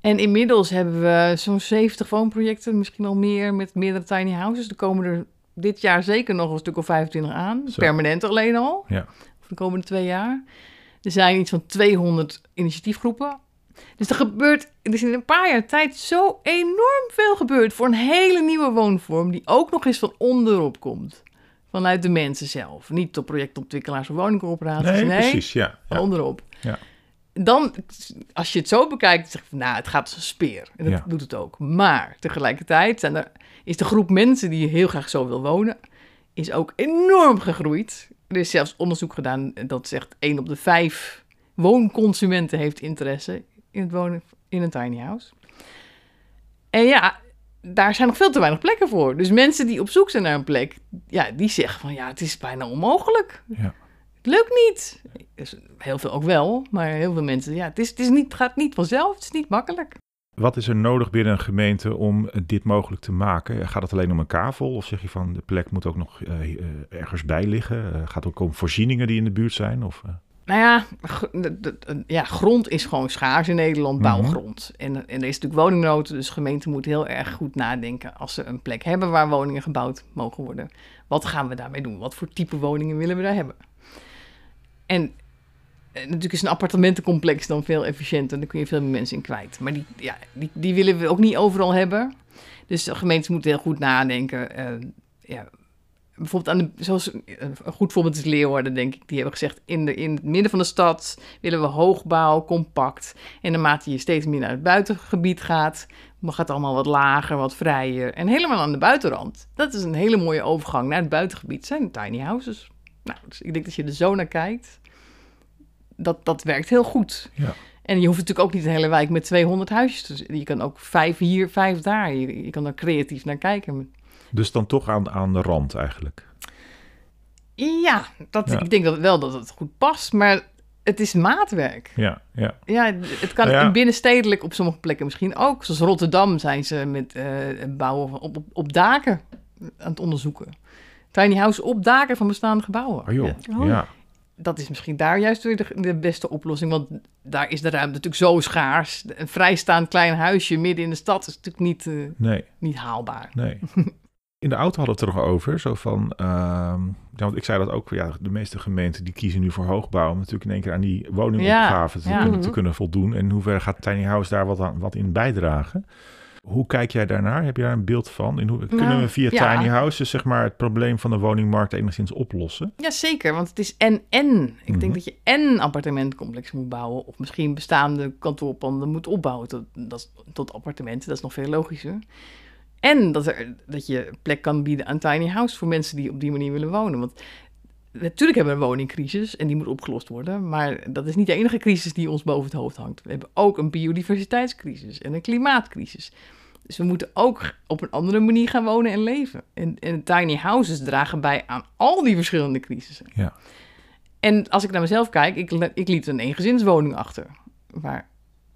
En inmiddels hebben we zo'n 70 woonprojecten, misschien al meer, met meerdere tiny houses. Er komen er dit jaar zeker nog een stuk of 25 aan. Zo. Permanent alleen al. Ja. Voor de komende twee jaar. Er zijn iets van 200 initiatiefgroepen. Dus er gebeurt, er is in een paar jaar tijd zo enorm veel gebeurd voor een hele nieuwe woonvorm, die ook nog eens van onderop komt. Vanuit de mensen zelf. Niet door projectontwikkelaars of woningcorporaties. Nee, Nee, precies, ja. ja. onderop. Ja. Dan, als je het zo bekijkt, zeg je van, nou, het gaat als een speer. En dat Ja. doet het ook. Maar tegelijkertijd zijn er, is de groep mensen die heel graag zo wil wonen, is ook enorm gegroeid. Er is zelfs onderzoek gedaan dat zegt 1 op de 5 woonconsumenten heeft interesse in het wonen in een tiny house. En ja, daar zijn nog veel te weinig plekken voor. Dus mensen die op zoek zijn naar een plek, ja, die zeggen van ja, het is bijna onmogelijk. Ja. Het lukt niet. Heel veel ook wel, maar heel veel mensen, ja, het, is, het, is niet, gaat niet vanzelf, het is niet makkelijk. Wat is er nodig binnen een gemeente om dit mogelijk te maken? Gaat het alleen om een kavel? Of zeg je van de plek moet ook nog eh, eh, ergens bij liggen? Eh, gaat het ook om voorzieningen die in de buurt zijn? Of? Nou ja, ja, grond is gewoon schaars in Nederland, Mhm. bouwgrond. En, en er is natuurlijk woningnood, dus gemeenten moeten heel erg goed nadenken als ze een plek hebben waar woningen gebouwd mogen worden. Wat gaan we daarmee doen? Wat voor type woningen willen we daar hebben? En eh, natuurlijk is een appartementencomplex dan veel efficiënter, daar kun je veel meer mensen in kwijt. Maar die, ja, die, die willen we ook niet overal hebben. Dus de gemeentes moeten heel goed nadenken. eh, ja, bijvoorbeeld aan zoals een een goed voorbeeld is Leeuwarden, denk ik. Die hebben gezegd, in, de, in het midden van de stad willen we hoogbouw, compact. En naarmate je steeds meer naar het buitengebied gaat, dan gaat het allemaal wat lager, wat vrijer. En helemaal aan de buitenrand. Dat is een hele mooie overgang naar het buitengebied. zijn tiny houses. Nou, dus ik denk dat je er zo naar kijkt. Dat, dat werkt heel goed. Ja. En je hoeft natuurlijk ook niet een hele wijk met 200 huisjes Je kan ook vijf hier, vijf daar. Je, je kan er creatief naar kijken. Dus dan toch aan, aan de rand eigenlijk. Ja, dat, Ja. ik denk dat wel dat het goed past, maar het is maatwerk. Ja, ja. Ja, het kan Nou ja. binnenstedelijk op sommige plekken misschien ook. Zoals Rotterdam zijn ze met eh, bouwen op, op, op daken aan het onderzoeken. Tiny house op daken van bestaande gebouwen. Oh joh, Ja, Oh. ja. Dat is misschien daar juist weer de, de beste oplossing, want daar is de ruimte natuurlijk zo schaars. Een vrijstaand klein huisje midden in de stad is natuurlijk niet, eh, Nee, niet haalbaar. nee. (laughs) In de auto hadden we het er nog over. Zo van, ehm, ja, want ik zei dat ook, ja, de meeste gemeenten die kiezen nu voor hoogbouw. Om natuurlijk in één keer aan die woningopgave te, Ja, ja. kunnen, te kunnen voldoen. En in hoeverre gaat Tiny House daar wat, aan, wat in bijdragen? Hoe kijk jij daarnaar? Heb je daar een beeld van? In hoe, kunnen Nou, we via ja. Tiny Houses zeg maar, het probleem van de woningmarkt enigszins oplossen? Ja, zeker, want het is en-en. Ik Mhm. denk dat je en een appartementcomplex moet bouwen... of misschien bestaande kantoorpanden moet opbouwen tot, dat, tot appartementen. Dat is nog veel logischer. En dat, er, dat je plek kan bieden aan tiny house... voor mensen die op die manier willen wonen. Want natuurlijk hebben we een woningcrisis en die moet opgelost worden... maar dat is niet de enige crisis die ons boven het hoofd hangt. We hebben ook een biodiversiteitscrisis en een klimaatcrisis... Dus we moeten ook op een andere manier gaan wonen en leven. En, en tiny houses dragen bij aan al die verschillende crisissen. Ja. En als ik naar mezelf kijk, ik, ik liet een eengezinswoning achter. Waar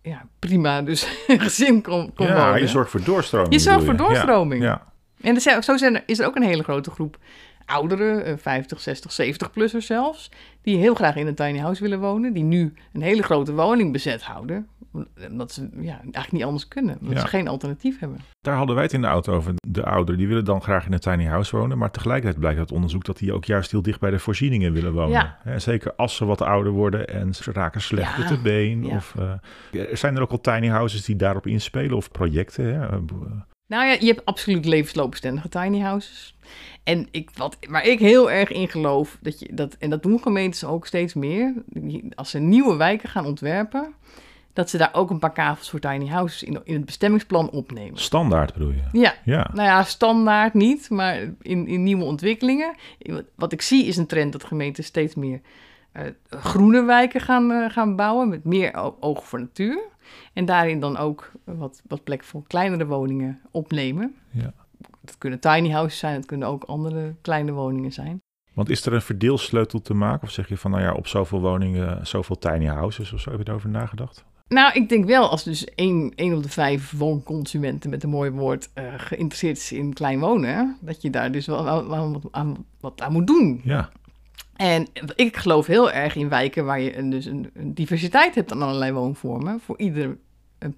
ja, prima dus (laughs) een gezin kon, kon ja, wonen. je zorgt voor doorstroming. Je zorgt voor doorstroming. Ja, En er zijn, zo zijn er, is er ook een hele grote groep ouderen, eh, 50, 60, 70-plussers zelfs, die heel graag in een tiny house willen wonen, die nu een hele grote woning bezet houden, omdat ze ja, eigenlijk niet anders kunnen, omdat Ja. ze geen alternatief hebben. Daar hadden wij het in de auto over. De ouderen die willen dan graag in een tiny house wonen. Maar tegelijkertijd blijkt uit onderzoek dat die ook juist heel dicht bij de voorzieningen willen wonen. Ja. Zeker als ze wat ouder worden en ze raken slechter Ja. te been. Of, eh, er zijn er ook al tiny houses die daarop inspelen of projecten. Hè? Eh, Nou ja, je hebt absoluut levensloopbestendige tiny houses. En ik, wat, waar ik heel erg in geloof, dat je, dat, en dat doen gemeentes ook steeds meer, als ze nieuwe wijken gaan ontwerpen, dat ze daar ook een paar kavels voor tiny houses in, in het bestemmingsplan opnemen. Standaard bedoel je? Ja, Ja. nou ja, standaard niet, maar in, in nieuwe ontwikkelingen. Wat- ik zie is een trend dat gemeenten steeds meer eh, groene wijken gaan, eh, gaan bouwen, met meer oog voor natuur. En daarin dan ook wat, wat plek voor kleinere woningen opnemen. Ja. Dat kunnen tiny houses zijn, het kunnen ook andere kleine woningen zijn. Want is er een verdeelsleutel te maken? Of zeg je van, nou ja, op zoveel woningen, zoveel tiny houses of zo? Heb je daarover nagedacht? Nou, ik denk wel als dus één, één op de vijf woonconsumenten met een mooi woord eh, geïnteresseerd is in klein wonen, dat je daar dus wel aan, aan- wat aan moet doen. Ja, En ik geloof heel erg in wijken waar je een, dus een, een diversiteit hebt aan allerlei woonvormen, voor ieder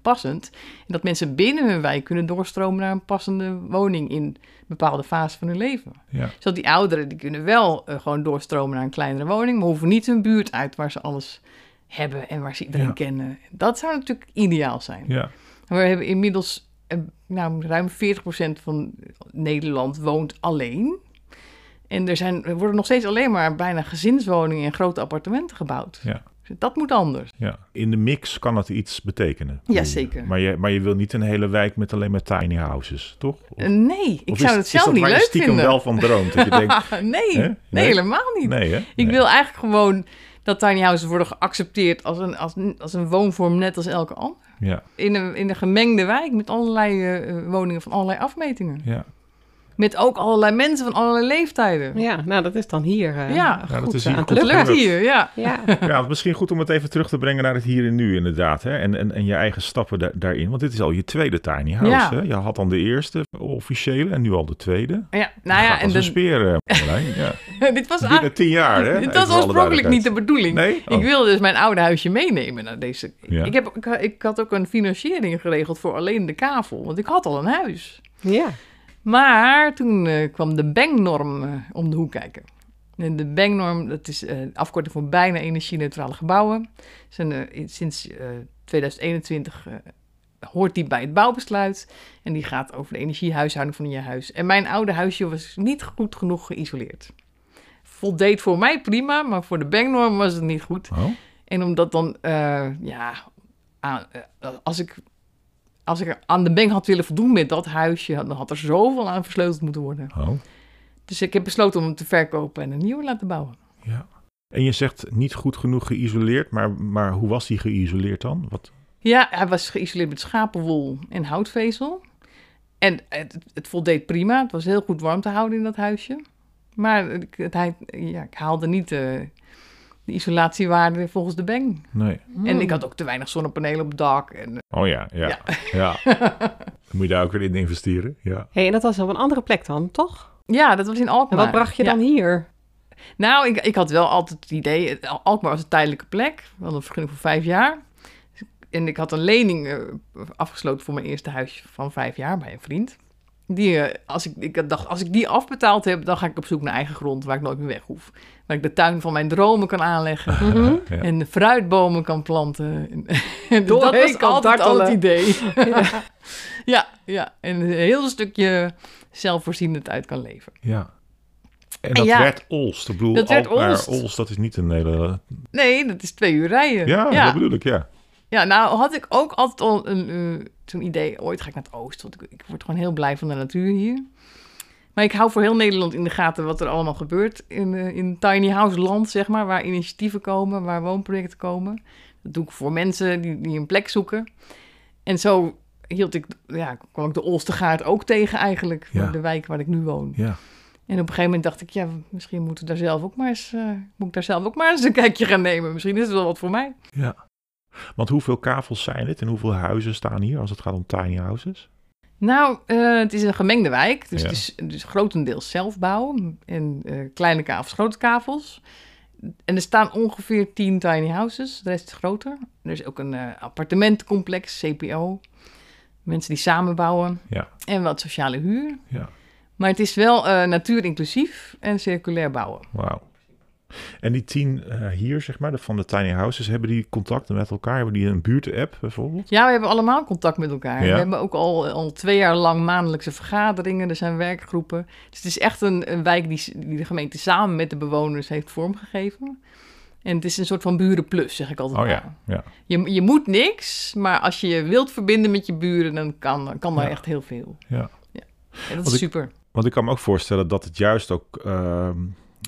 passend. En dat mensen binnen hun wijk kunnen doorstromen naar een passende woning in een bepaalde fase van hun leven. ja, Zodat die ouderen, die kunnen wel eh, gewoon doorstromen naar een kleinere woning, maar hoeven niet hun buurt uit waar ze alles hebben en waar ze iedereen Ja. kennen. Dat zou natuurlijk ideaal zijn. ja. We hebben inmiddels, eh, nou, ruim 40% van Nederland woont alleen. En er, zijn, er worden nog steeds alleen maar bijna gezinswoningen en grote appartementen gebouwd. Ja. Dat moet anders. ja. In de mix kan het iets betekenen. bedoel je. zeker. Maar je, maar je wil niet een hele wijk met alleen maar tiny houses, toch? Of- Eh, nee, ik zou is- het is zelf dat niet leuk stiekem vinden. wel van droomt? Dat je denkt, (laughs) nee, Hè? nee, Nee? helemaal niet. nee hè? Ik Nee. wil eigenlijk gewoon dat tiny houses worden geaccepteerd als een, als, als een woonvorm net als elke ander. Ja, In een, in een gemengde wijk met allerlei eh, eh, woningen van allerlei afmetingen. ja. Met ook allerlei mensen van allerlei leeftijden. Ja, nou dat is dan hier uh, Ja. goed Ja, dat is hier goed lukken. lukt hier, ja. Ja, Ja, misschien goed om het even terug te brengen naar het hier en nu inderdaad. Hè? En, en, en je eigen stappen da- daarin. Want dit is al je tweede tiny house. Ja. Hè? Je had dan de eerste officiële en nu al de tweede. ja. Nou ja, en een de- speer, eh, ja. (laughs) dit was Binnen tien jaar, hè? (laughs) Dit was oorspronkelijk niet de bedoeling. Nee? Oh. Ik wilde dus mijn oude huisje meenemen naar deze. Ja. Ik, heb, ik, ik had ook een financiering geregeld voor alleen de kavel, want ik had al een huis. ja. Maar toen eh, kwam de Bang-norm eh, om de hoek kijken. En de Bang-norm, dat is eh afkorting voor bijna energie-neutrale gebouwen. Zijn, sinds eh, 2021 eh, hoort die bij het bouwbesluit. En die gaat over de energiehuishouding van je huis. En mijn oude huisje was niet goed genoeg geïsoleerd. Voldeed voor mij prima, maar voor de Bang-norm was het niet goed. Oh, En omdat dan, ja, als, ik, als ik er aan de bank had willen voldoen met dat huisje, dan had er zoveel aan versleuteld moeten worden. oh, Dus ik heb besloten om hem te verkopen en een nieuwe te laten bouwen. ja. En je zegt niet goed genoeg geïsoleerd, maar, maar hoe was die geïsoleerd dan? Wat? Ja, hij was geïsoleerd met schapenwol en houtvezel. En het, het voldeed prima. Het was heel goed warm te houden in dat huisje. Maar ik, het, hij, ja, ik haalde niet de, de isolatiewaarde volgens de bank. Nee. En ik had ook te weinig zonnepanelen op het dak. En, eh, Oh ja, ja, ja. (laughs) Moet je daar ook weer in investeren. Ja. Hey, en dat was op een andere plek dan, toch? ja, dat was in En Alkmaar. wat bracht je Ja. dan hier? Nou, ik, ik had wel altijd het idee, het- Alkmaar was een tijdelijke plek. We hadden een vergunning voor vijf jaar. En ik had een lening eh, afgesloten voor mijn eerste huisje van vijf jaar bij een vriend. Die, eh, als ik, ik dacht, als ik die afbetaald heb, dan ga ik op zoek naar eigen grond waar ik nooit meer weg hoef. Waar ik de tuin van mijn dromen kan aanleggen. (laughs) Mhm. Ja. En de fruitbomen kan planten. (laughs) En, en dat Doorheen was kan altijd al het idee. (laughs) ja, ja, en een heel stukje zelfvoorzienend uit kan leven. ja. En dat ja. werd Olst. Ik bedoel, Dat werd Olst. Olst, dat is niet een hele... Nee, dat is twee uur rijden. Ja, ja. dat bedoel ik, ja. Ja, nou had ik ook altijd al een, eh, zo'n idee. Ooit ga ik naar het oosten, want ik, ik word gewoon heel blij van de natuur hier. Maar ik hou voor heel Nederland in de gaten wat er allemaal gebeurt in, eh, in tiny house land, zeg maar. Waar initiatieven komen, waar woonprojecten komen. Dat doe ik voor mensen die, die een plek zoeken. En zo hield ik, ja, kwam ik de Olstergaard ook tegen eigenlijk. Ja. De wijk waar ik nu woon. Ja, En op een gegeven moment dacht ik, ja, misschien moeten we daar zelf ook maar eens, eh, moet ik daar zelf ook maar eens een kijkje gaan nemen. Misschien is het wel wat voor mij. ja. Want hoeveel kavels zijn het en hoeveel huizen staan hier als het gaat om tiny houses? Nou, eh, het is een gemengde wijk, dus Ja. het is dus grotendeels zelfbouw en eh, kleine kavels, grote kavels. En er staan ongeveer 10 tiny houses, de rest is groter. Er is ook een eh, appartementencomplex, CPO, mensen die samenbouwen Ja. en wat sociale huur. Ja, Maar het is wel natuurinclusief en circulair bouwen. wauw. En die tien eh, hier, zeg maar, de- van de tiny houses, hebben die contacten met elkaar? Hebben die een buurten-app bijvoorbeeld? Ja, we hebben allemaal contact met elkaar. Ja. We hebben ook al, al twee jaar lang maandelijkse vergaderingen. Er zijn werkgroepen. Dus het is echt een, een wijk die, die de gemeente samen met de bewoners heeft vormgegeven. En het is een soort van burenplus, zeg ik altijd Oh ja, ja. Je, je moet niks, maar als je je wilt verbinden met je buren, dan kan, kan er Ja. echt heel veel. ja. En dat is ik- super. Want ik kan me ook voorstellen dat het juist ook... ehm,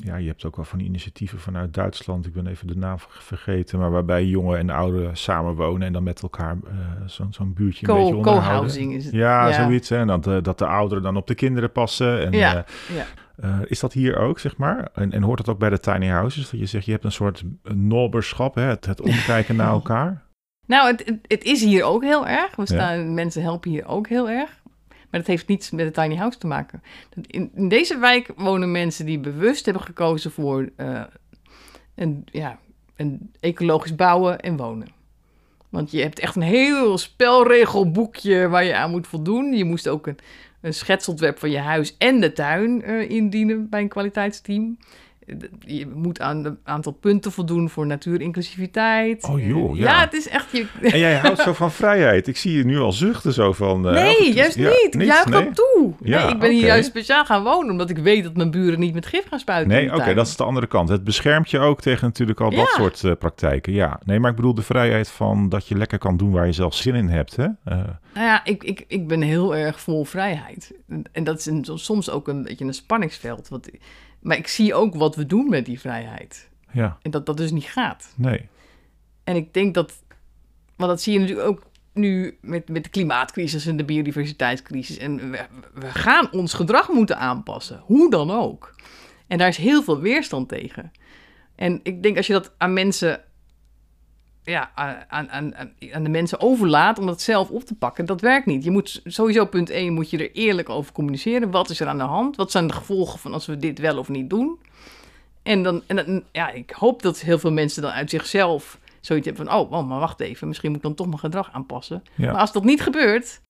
ja, je hebt ook wel van die initiatieven vanuit Duitsland. Ik ben even de naam ver- vergeten. Maar waarbij jongen en ouderen samenwonen en dan met elkaar eh, zo'n zo'n buurtje een beetje Co- onderhouden. Co-housing is het. Ja, Ja. zoiets. Hè? En dat, eh, dat de ouderen dan op de kinderen passen. En, Ja, eh, ja. is dat hier ook, zeg maar? En, en hoort dat ook bij de tiny houses? Dat je zegt, je hebt een soort nobberschap, hè? Het, het omkijken naar (laughs) elkaar. Nou, het, het, het is hier ook heel erg. We staan, Mensen helpen hier ook heel erg. Maar dat heeft niets met de tiny house te maken. In, in deze wijk wonen mensen die bewust hebben gekozen voor eh, een, ja, een ecologisch bouwen en wonen. Want je hebt echt een heel spelregelboekje waar je aan moet voldoen. Je moest ook een, een schetsontwerp van je huis en de tuin eh, indienen bij een kwaliteitsteam. Je moet aan een aantal punten voldoen voor natuurinclusiviteit. Oh, joh, Eh, ja. het is echt... Je, (laughs) En jij houdt zo van vrijheid. Ik zie je nu al zuchten zo van... eh, Nee, toe- juist ja, niet. Ik juich nee? dat toe. Ja, nee, ik ben hier juist speciaal gaan wonen, omdat ik weet dat mijn buren niet met gif gaan spuiten. Nee, oké, dat is de andere kant. Het beschermt je ook tegen natuurlijk al dat Ja. soort eh, praktijken. Ja, nee, maar ik bedoel de vrijheid van dat je lekker kan doen waar je zelf zin in hebt. Hè? Eh, Nou ja, ik, ik, ik ben heel erg vol vrijheid. En- En dat is een- soms ook een beetje een spanningsveld. Want, maar ik zie ook wat we doen met die vrijheid. ja, En dat dat dus niet gaat. nee. En ik denk dat... Want dat zie je natuurlijk ook nu met, met de klimaatcrisis en de biodiversiteitscrisis. En we, we gaan ons gedrag moeten aanpassen, hoe dan ook. En daar is heel veel weerstand tegen. En ik denk als je dat aan mensen, ja, aan, aan, aan, de mensen overlaat om dat zelf op te pakken, dat werkt niet. Je moet sowieso punt 1 moet je er eerlijk over communiceren. Wat is er aan de hand? Wat zijn de gevolgen van als we dit wel of niet doen? En dan, en dan ja, ik hoop dat heel veel mensen dan uit zichzelf zoiets hebben van, oh, oh, maar wacht even, misschien moet ik dan toch mijn gedrag aanpassen. Ja. Maar als dat niet gebeurt,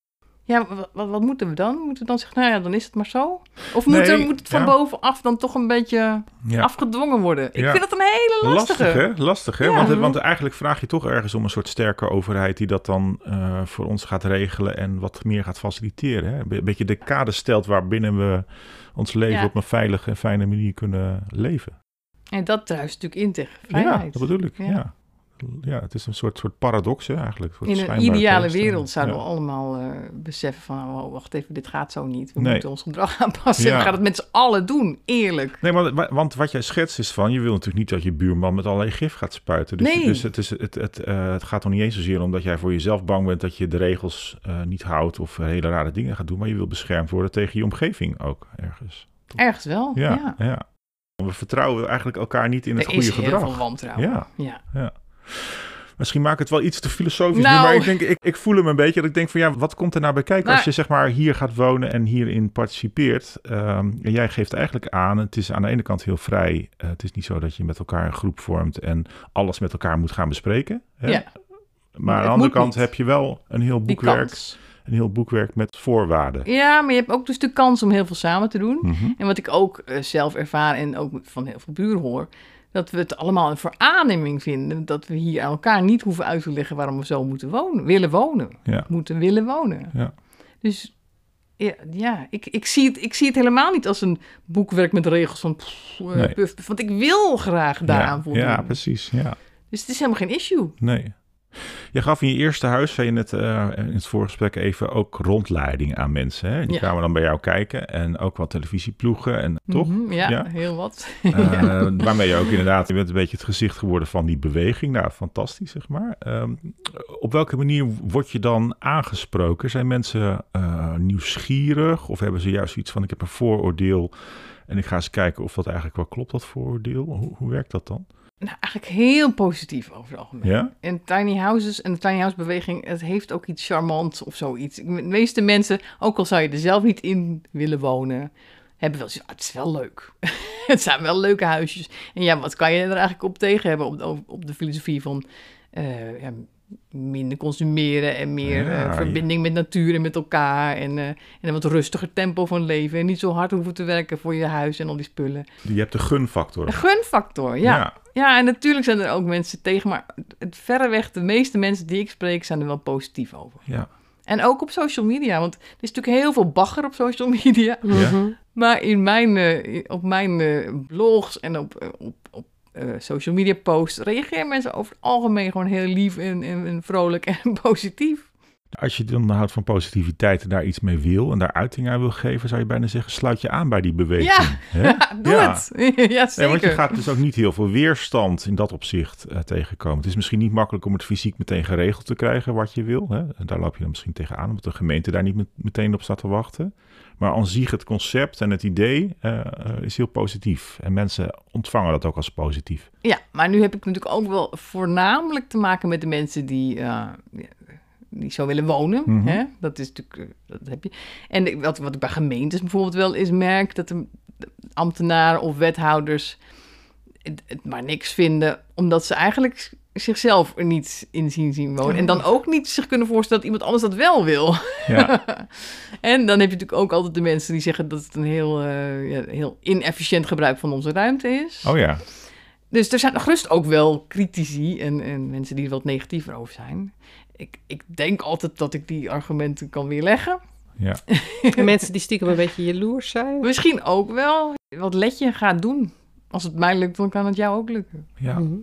ja, wat, wat, moeten we dan? Moeten we dan zeggen, nou ja, dan is het maar zo? Of moet, Nee, er, moet het van ja. bovenaf dan toch een beetje Ja. afgedwongen worden? Ik Ja. vind dat een hele lastige. Lastig, hè? Lastig, hè? Want, want eigenlijk vraag je toch ergens om een soort sterke overheid... die dat dan eh, voor ons gaat regelen en wat meer gaat faciliteren. Hè? Een beetje de kaders stelt waarbinnen we ons leven op een veilige en fijne manier kunnen leven. En dat druist natuurlijk in tegen vrijheid. Ja, dat bedoel ik, Ja. Ja. het is een soort, soort paradox, hè, eigenlijk. soort In een ideale wereld zouden Ja. we allemaal eh, beseffen van... Oh, wacht even, dit gaat zo niet. We Nee. moeten ons gedrag (laughs) aanpassen. Ja. We gaan het met z'n allen doen, eerlijk. Nee, maar, wa- want wat jij schetst is van... je wil natuurlijk niet dat je buurman met allerlei gif gaat spuiten. Dus, Nee. dus het, is, het, het, eh, het gaat nog niet eens zozeer omdat jij voor jezelf bang bent... dat je de regels eh, niet houdt of hele rare dingen gaat doen... maar je wil beschermd worden tegen je omgeving ook ergens. Ergens wel, ja. Ja, ja. We vertrouwen eigenlijk elkaar niet in het er goede is heel gedrag. veel wantrouwen. Ja. ja. Misschien maak ik het wel iets te filosofisch Nou. nu, maar ik, denk, ik, ik voel hem een beetje. Dat ik denk van ja, wat komt er nou bij kijken Nou. als je zeg maar hier gaat wonen en hierin participeert? Ehm, en jij geeft eigenlijk aan, het is aan de ene kant heel vrij. Eh, het is niet zo dat je met elkaar een groep vormt en alles met elkaar moet gaan bespreken. Hè? Ja. Maar aan de andere kant niet. heb je wel een heel boekwerk, een heel boekwerk met voorwaarden. Ja, maar je hebt ook dus de kans om heel veel samen te doen. Mhm. En wat ik ook eh, zelf ervaar en ook van heel veel buren hoor... dat we het allemaal een verademing vinden... dat we hier aan elkaar niet hoeven uit te leggen... waarom we zo moeten wonen, willen wonen. Ja. Moeten willen wonen. Ja. Dus ja, ja ik, ik, zie het, ik zie het helemaal niet als een boekwerk met regels van... pff, Nee. want ik wil graag daaraan ja, voldoen. ja, precies. Ja. dus het is helemaal geen issue. Nee. Je gaf in je eerste huis, zei je net eh, in het voorgesprek even, ook rondleiding aan mensen. Hè? Die Ja. kwamen dan bij jou kijken en ook wat televisieploegen, en, toch? Mhm, ja, Ja. heel wat. Eh, (laughs) waarmee je ook inderdaad, je bent een beetje het gezicht geworden van die beweging. Nou, fantastisch, zeg maar. Ehm, op welke manier word je dan aangesproken? Zijn mensen eh, nieuwsgierig of hebben ze juist iets van, ik heb een vooroordeel en ik ga eens kijken of dat eigenlijk wel klopt, dat vooroordeel? Hoe, hoe werkt dat dan? Nou, eigenlijk heel positief over het algemeen. Ja? En tiny houses en de tiny house beweging, het heeft ook iets charmants of zoiets. De meeste mensen, ook al zou je er zelf niet in willen wonen, hebben wel zoiets, ah, het is wel leuk. (laughs) het zijn wel leuke huisjes. En ja, wat kan je er eigenlijk op tegen hebben op de, op de filosofie van eh, ja, minder consumeren en meer Ja, eh, verbinding met natuur en met elkaar en, eh, en een wat rustiger tempo van leven en niet zo hard hoeven te werken voor je huis en al die spullen. Je hebt de gunfactor. Een gunfactor, ja. Ja, en natuurlijk zijn er ook mensen tegen, maar het verreweg de meeste mensen die ik spreek zijn er wel positief over. ja. En ook op social media, want er is natuurlijk heel veel bagger op social media. Ja. Maar in mijn, eh, op mijn blogs en op, op, op eh, social media posts reageren mensen over het algemeen gewoon heel lief en, en, en vrolijk en (laughs) positief. Als je dan houdt van positiviteit en daar iets mee wil en daar uiting aan wil geven, zou je bijna zeggen, sluit je aan bij die beweging. Ja. Hè? (laughs) Doe Ja. het! (laughs) ja, zeker. Nee, want je gaat dus ook niet heel veel weerstand in dat opzicht eh, tegenkomen. Het is misschien niet makkelijk om het fysiek meteen geregeld te krijgen wat je wil. Hè? En daar loop je dan misschien tegenaan, omdat de gemeente daar niet met- meteen op staat te wachten. Maar aan zich het concept en het idee eh, eh, is heel positief. En mensen ontvangen dat ook als positief. Ja, maar nu heb ik natuurlijk ook wel voornamelijk te maken met de mensen die, ja, die zo willen wonen. Mhm. hè? Dat is natuurlijk, dat heb je. En wat, wat ik bij gemeentes bijvoorbeeld wel eens merk, dat de ambtenaren of wethouders het, het maar niks vinden, omdat ze eigenlijk zichzelf er niet in zien zien wonen. En dan ook niet zich kunnen voorstellen dat iemand anders dat wel wil. Ja, (laughs) En dan heb je natuurlijk ook altijd de mensen die zeggen dat het een heel, eh, ja, heel inefficiënt gebruik van onze ruimte is. oh ja. Dus er zijn gerust ook wel critici en, en mensen die er wat negatiever over zijn. Ik, ik denk altijd dat ik die argumenten kan weerleggen. ja. En (laughs) mensen die stiekem een beetje jaloers zijn. Misschien ook wel wat Letje gaat doen. Als het mij lukt, dan kan het jou ook lukken. ja. Mhm.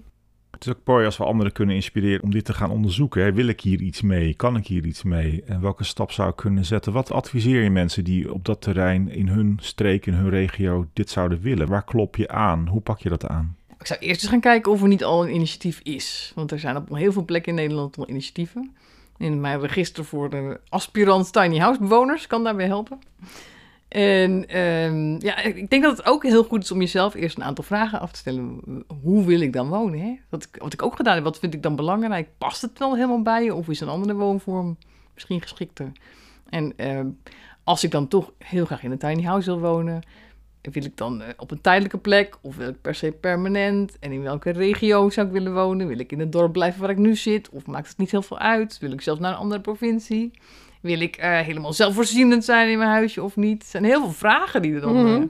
Het is ook mooi als we anderen kunnen inspireren om dit te gaan onderzoeken. Wil ik hier iets mee? Kan ik hier iets mee? En welke stap zou ik kunnen zetten? Wat adviseer je mensen die op dat terrein in hun streek, in hun regio dit zouden willen? Waar klop je aan? Hoe pak je dat aan? Ik zou eerst eens gaan kijken of er niet al een initiatief is. Want er zijn op heel veel plekken in Nederland al initiatieven. in mijn register voor de aspirant tiny house bewoners. Kan daarbij helpen. En ehm, ja, ik denk dat het ook heel goed is om jezelf eerst een aantal vragen af te stellen. Hoe wil ik dan wonen? Hè? Wat, ik, wat ik ook gedaan heb, wat vind ik dan belangrijk? Past het wel helemaal bij je? Of is een andere woonvorm misschien geschikter? En ehm, als ik dan toch heel graag in een tiny house wil wonen, wil ik dan eh, op een tijdelijke plek of wil ik per se permanent? En in welke regio zou ik willen wonen? Wil ik in het dorp blijven waar ik nu zit? Of maakt het niet heel veel uit? Wil ik zelfs naar een andere provincie? Wil ik uh, helemaal zelfvoorzienend zijn in mijn huisje of niet? Er zijn heel veel vragen die er dan, Mhm. eh,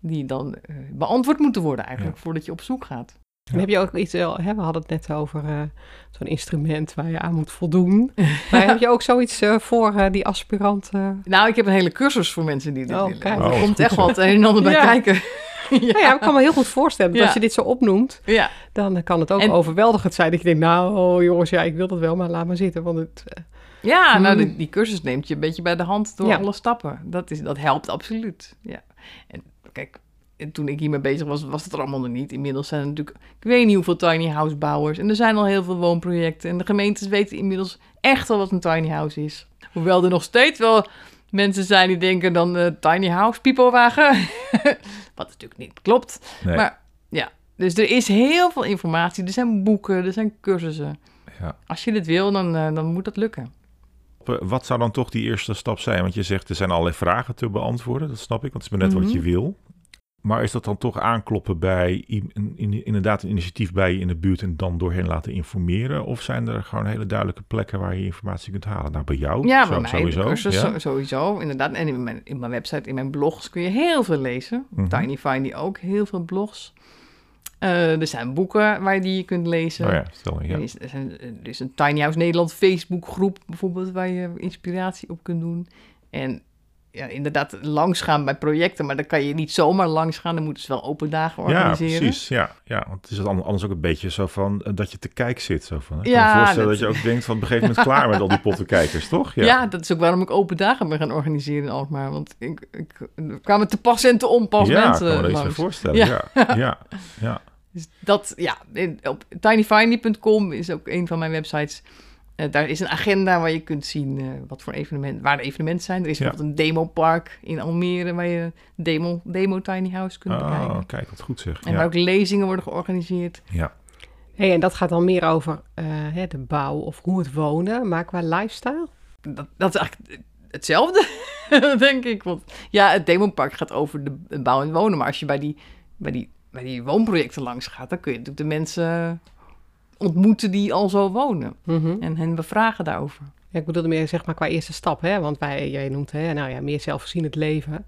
die dan eh, beantwoord moeten worden eigenlijk voordat je op zoek gaat. En heb je ook iets, eh, hè, we hadden het net over eh, zo'n instrument waar je aan moet voldoen. (laughs) Maar heb je ook zoiets eh, voor eh, die aspirant? eh? Nou, ik heb een hele cursus voor mensen die dit Oh, willen. kijk. Er Oh, komt goed echt het een en ander bij Ja. kijken. (laughs) Nou ja, ik kan me heel goed voorstellen dat Ja. als je dit zo opnoemt, ja. dan eh, kan het ook En- overweldigend zijn. Dat je denkt, nou oh, jongens, ja, ik wil dat wel, maar laat maar zitten. Want het, eh, Ja, nou, Hmm. die, die cursus neemt je een beetje bij de hand door Ja. alle stappen. Dat, is, dat helpt absoluut. Ja. En kijk, en toen ik hiermee bezig was, was het er allemaal nog niet. Inmiddels zijn er natuurlijk, ik weet niet hoeveel tiny house bouwers. En er zijn al heel veel woonprojecten. En de gemeentes weten inmiddels echt wel wat een tiny house is. Hoewel er nog steeds wel mensen zijn die denken dan eh, tiny house, pipowagen. (laughs) wat natuurlijk niet klopt. Nee. Maar ja, dus er is heel veel informatie. Er zijn boeken, er zijn cursussen. Ja. Als je dit wil, dan, eh, dan moet dat lukken. Eh, Wat zou dan toch die eerste stap zijn? Want je zegt er zijn allerlei vragen te beantwoorden, dat snap ik, want het is maar net wat Mhm. je wil. Maar is dat dan toch aankloppen bij inderdaad een initiatief bij je in de buurt en dan doorheen laten informeren? Of zijn er gewoon hele duidelijke plekken waar je informatie kunt halen? Nou, bij jou Ja, zo- bij mij sowieso. cursus ja? sowieso, inderdaad. En in mijn, in mijn website, in mijn blogs kun je heel veel lezen. Mhm. Tiny Findy ook, heel veel blogs. Eh, er zijn boeken waar je die je kunt lezen. Oh ja, stel. Ja. Er, is, er, zijn- er is een Tiny House Nederland Facebookgroep bijvoorbeeld waar je inspiratie op kunt doen. En ja, inderdaad langsgaan bij projecten, maar dan kan je niet zomaar langsgaan. Dan moeten ze wel open dagen Ja, organiseren. precies. Ja, ja, want het is anders ook een beetje zo van eh, dat je te kijk zit. Zo van, hè? ik Ja, kan me voorstellen dat... dat- je ook denkt van op een gegeven moment klaar met al die pottenkijkers, toch? (laughs) Ja. dat is ook waarom ik open dagen ben gaan organiseren in Alkmaar. Want ik, ik, er kwamen te pas en te onpas ja, mensen kan me voorstellen. Ja. Ja, (laughs) ja, ja. Dus dat, ja, op tinyfindy.com is ook een van mijn websites. Eh, daar is een agenda waar je kunt zien eh, wat voor evenement, waar de evenementen zijn. Er is Ja. bijvoorbeeld een demopark in Almere waar je demo, demo tiny house kunt Oh, bekijken. kijk, wat goed zeg. En waar ook lezingen worden georganiseerd. ja. hey, en dat gaat dan meer over eh, hè, de bouw of hoe het wonen, maar qua lifestyle. Dat, dat is eigenlijk hetzelfde, (laughs) denk ik. Want ja, het demopark gaat over de, bouwen en wonen. Maar als je bij die, bij, die, bij die woonprojecten langs gaat, dan kun je natuurlijk de mensen ontmoeten die al zo wonen. Mhm. En hen bevragen daarover. Ja, ik bedoelde meer zeg maar qua eerste stap, hè? want wij, jij noemt hè, nou ja, meer zelfvoorzienend leven.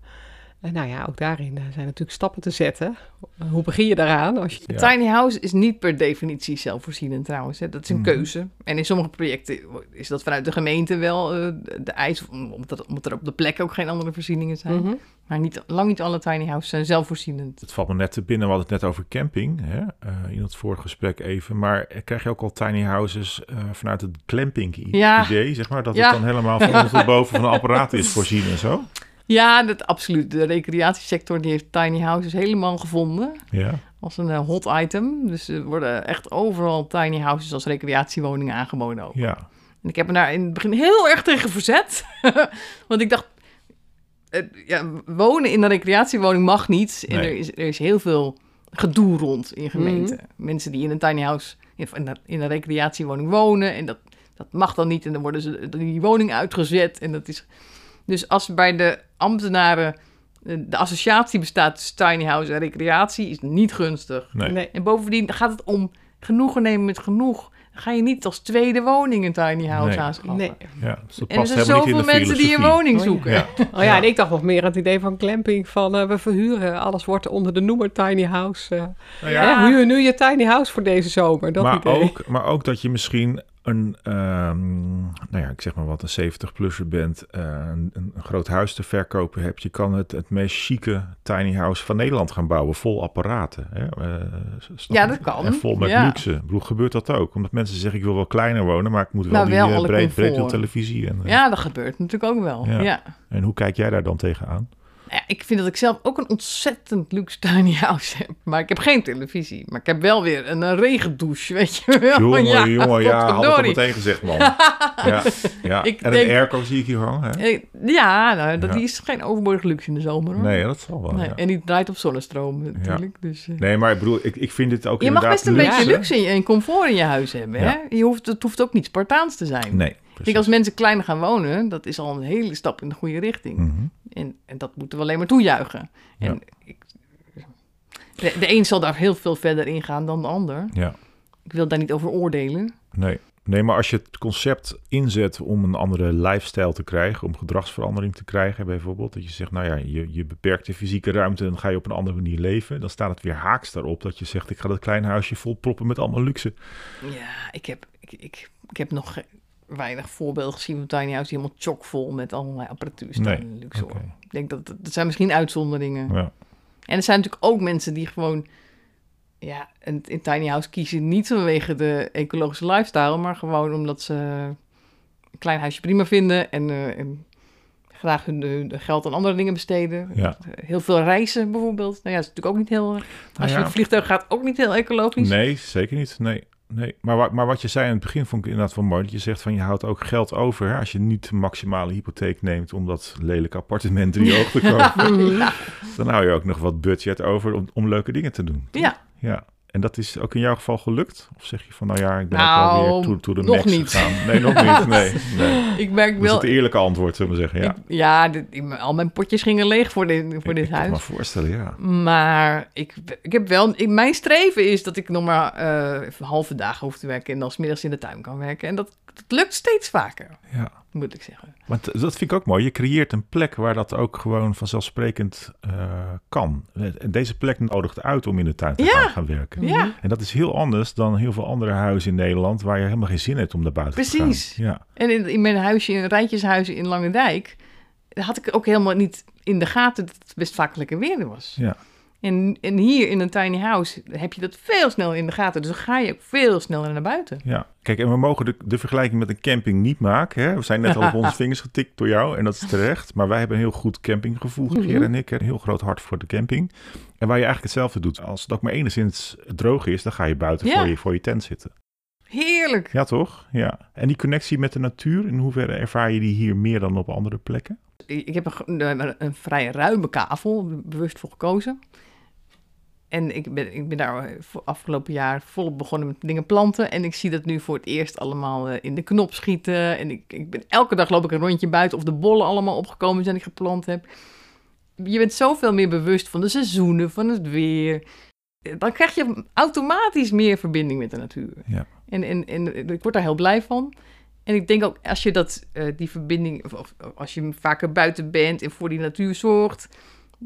En nou ja, ook daarin eh, zijn natuurlijk stappen te zetten. Eh, Hoe begin je daaraan? Als je... Ja. tiny house is niet per definitie zelfvoorzienend trouwens. Hè. Dat is een Mhm. keuze. En in sommige projecten is dat vanuit de gemeente wel eh, de eis. Omdat, er- omdat er op de plek ook geen andere voorzieningen zijn. Mhm. Maar niet, lang niet alle tiny houses zijn zelfvoorzienend. Het valt me net te binnen, we hadden het net over camping hè? eh, in het vorige gesprek even. Maar eh, krijg je ook al tiny houses eh, vanuit het Ja. idee, zeg maar? Dat Ja. het dan helemaal van (laughs) boven van een apparaat is voorzien en zo? Ja, dat absoluut. De recreatiesector die heeft tiny houses helemaal gevonden. Ja, Als een eh, hot item. Dus er worden echt overal tiny houses als recreatiewoningen aangeboden. Ook. ja. En ik heb me daar in het begin heel erg tegen verzet. (laughs) Want ik dacht, ja, wonen in een recreatiewoning mag niet. En Nee. er, is, er is heel veel gedoe rond in gemeenten. Mensen die in een tiny house, in, in een- in een recreatiewoning wonen. En dat, dat mag dan niet. En dan worden ze die woning uitgezet. En dat is... Dus als bij de ambtenaren eh, de associatie bestaat tussen tiny house en recreatie, is niet gunstig. Nee. Nee. En bovendien gaat het om genoegen nemen met genoeg. Dan ga je niet als tweede woning een tiny house Nee. aanschaffen. Nee. ja. Dus En er zijn zoveel mensen die een woning Oh ja. zoeken. Ja. Oh ja, en ik dacht nog meer aan het idee van glamping van eh, we verhuren. Alles wordt onder de noemer tiny house. eh. Nou Ja. Hè, huur nu je tiny house voor deze zomer. Dat maar, idee. ook, maar ook dat je misschien een, ehm, nou ja, ik zeg maar wat, een 70-plusser bent, eh, een, een groot huis te verkopen hebt. Je kan het, het meest chique tiny house van Nederland gaan bouwen, vol apparaten. Hè? eh, Ja, dat kan. En vol met Ja. luxe. Ik bedoel, gebeurt dat ook? Omdat mensen zeggen, ik wil wel kleiner wonen, maar ik moet wel Nou, die wel eh, breed, televisie. En, Ja, dat gebeurt natuurlijk ook wel. Ja. Ja. en hoe kijk jij daar dan tegenaan? Ja, ik vind dat ik zelf ook een ontzettend luxe tiny house heb. Maar ik heb geen televisie. Maar ik heb wel weer een, een regendouche, weet je wel. Jongen, (laughs) ja, jongen, ja, had ik al meteen gezegd, man. (laughs) ja, ja. Ik en denk- een airco zie ik hier hangen, hè? Eh, Ja, nou, dat Ja. die is geen overbodig luxe in de zomer hoor. Nee, dat zal wel, Nee, ja. En die draait op zonnestroom natuurlijk. Dus, eh. Nee, maar ik bedoel, ik, ik vind dit ook je mag best een beetje luxe. in en comfort in je huis hebben. Hè? Je hoeft, het hoeft ook niet Spartaans te zijn. Nee, Ik als mensen kleiner gaan wonen, dat is al een hele stap in de goede richting. Mhm. En, en dat moeten we alleen maar toejuichen. En ik, de, de een zal daar heel veel verder in gaan dan de ander. Ja, Ik wil daar niet over oordelen. nee. Nee, maar als je het concept inzet om een andere lifestyle te krijgen, om gedragsverandering te krijgen, bijvoorbeeld, dat je zegt, nou ja, je, je beperkt de fysieke ruimte en dan ga je op een andere manier leven, dan staat het weer haaks daarop dat je zegt, ik ga dat kleine huisje vol proppen met allemaal luxe. Ja, ik heb, ik, ik, ik heb nog weinig voorbeelden gezien van tiny house die helemaal chockvol met allerlei apparatuur staan Nee, in hoor. Ik denk dat dat zijn misschien uitzonderingen. Ja, En er zijn natuurlijk ook mensen die gewoon ja, een, een tiny house kiezen niet vanwege de ecologische lifestyle, maar gewoon omdat ze een klein huisje prima vinden en, eh, en graag hun, hun geld aan andere dingen besteden. Ja. Heel veel reizen bijvoorbeeld. Nou ja, dat is natuurlijk ook niet heel. Als je ja. met het vliegtuig gaat, ook niet heel ecologisch. Nee, zeker niet. Nee, nee. Maar, maar wat je zei in het begin vond ik inderdaad wel mooi. Dat je zegt van je houdt ook geld over. Hè? Als je niet de maximale hypotheek neemt om dat lelijke appartement in je (laughs) oog te kopen. Ja. Dan hou je ook nog wat budget over om, om leuke dingen te doen. ja, Ja. En dat is ook in jouw geval gelukt? Of zeg je van nou ja, ik ben Nou, ook wel weer to, to the nog max niet. gegaan? Nee, nog niet. (laughs) Nee, nee. ik merk Dat is wel. het eerlijke antwoord, zullen we zeggen. Ja, ik- ja, dit- al mijn potjes gingen leeg voor dit, voor ik, dit ik kan me huis. voorstellen, ja. Maar ik, ik heb wel, ik, mijn streven is dat ik nog maar eh, halve dagen hoef te werken en dan 's middags in de tuin kan werken. En dat, dat lukt steeds vaker, ja. moet ik zeggen. Maar dat vind ik ook mooi. Je creëert een plek waar dat ook gewoon vanzelfsprekend eh, kan. En deze plek nodigt uit om in de tuin te Ja. gaan, gaan werken. Ja, En dat is heel anders dan heel veel andere huizen in Nederland... waar je helemaal geen zin hebt om naar buiten te gaan. Precies. Ja, en in, in mijn huisje, in rijtjeshuizen in Langendijk, had ik ook helemaal niet in de gaten dat het best vaak lekker weer was. ja. En, en hier in een tiny house heb je dat veel sneller in de gaten. Dus dan ga je ook veel sneller naar buiten. Ja, kijk, en we mogen de, de vergelijking met een camping niet maken. Hè? We zijn net al op (laughs) onze vingers getikt door jou en dat is terecht. Maar wij hebben een heel goed campinggevoel, Mhm. Geer en ik. hè, Een heel groot hart voor de camping. En waar je eigenlijk hetzelfde doet. Als het ook maar enigszins droog is, dan ga je buiten Ja. voor, je, voor je tent zitten. Heerlijk. Ja, toch? Ja. En die connectie met de natuur, in hoeverre ervaar je die hier meer dan op andere plekken? Ik heb een, een vrij ruime kavel, bewust voor gekozen. En ik ben, ik ben daar afgelopen jaar volop begonnen met dingen planten. En ik zie dat nu voor het eerst allemaal eh, in de knop schieten. En ik, ik ben, elke dag loop ik een rondje buiten of de bollen allemaal opgekomen zijn die ik geplant heb. Je bent zoveel meer bewust van de seizoenen, van het weer. Dan krijg je automatisch meer verbinding met de natuur. Ja. En, en, en ik word daar heel blij van. En ik denk ook, als je dat, eh, die verbinding, of, of als je vaker buiten bent en voor die natuur zorgt,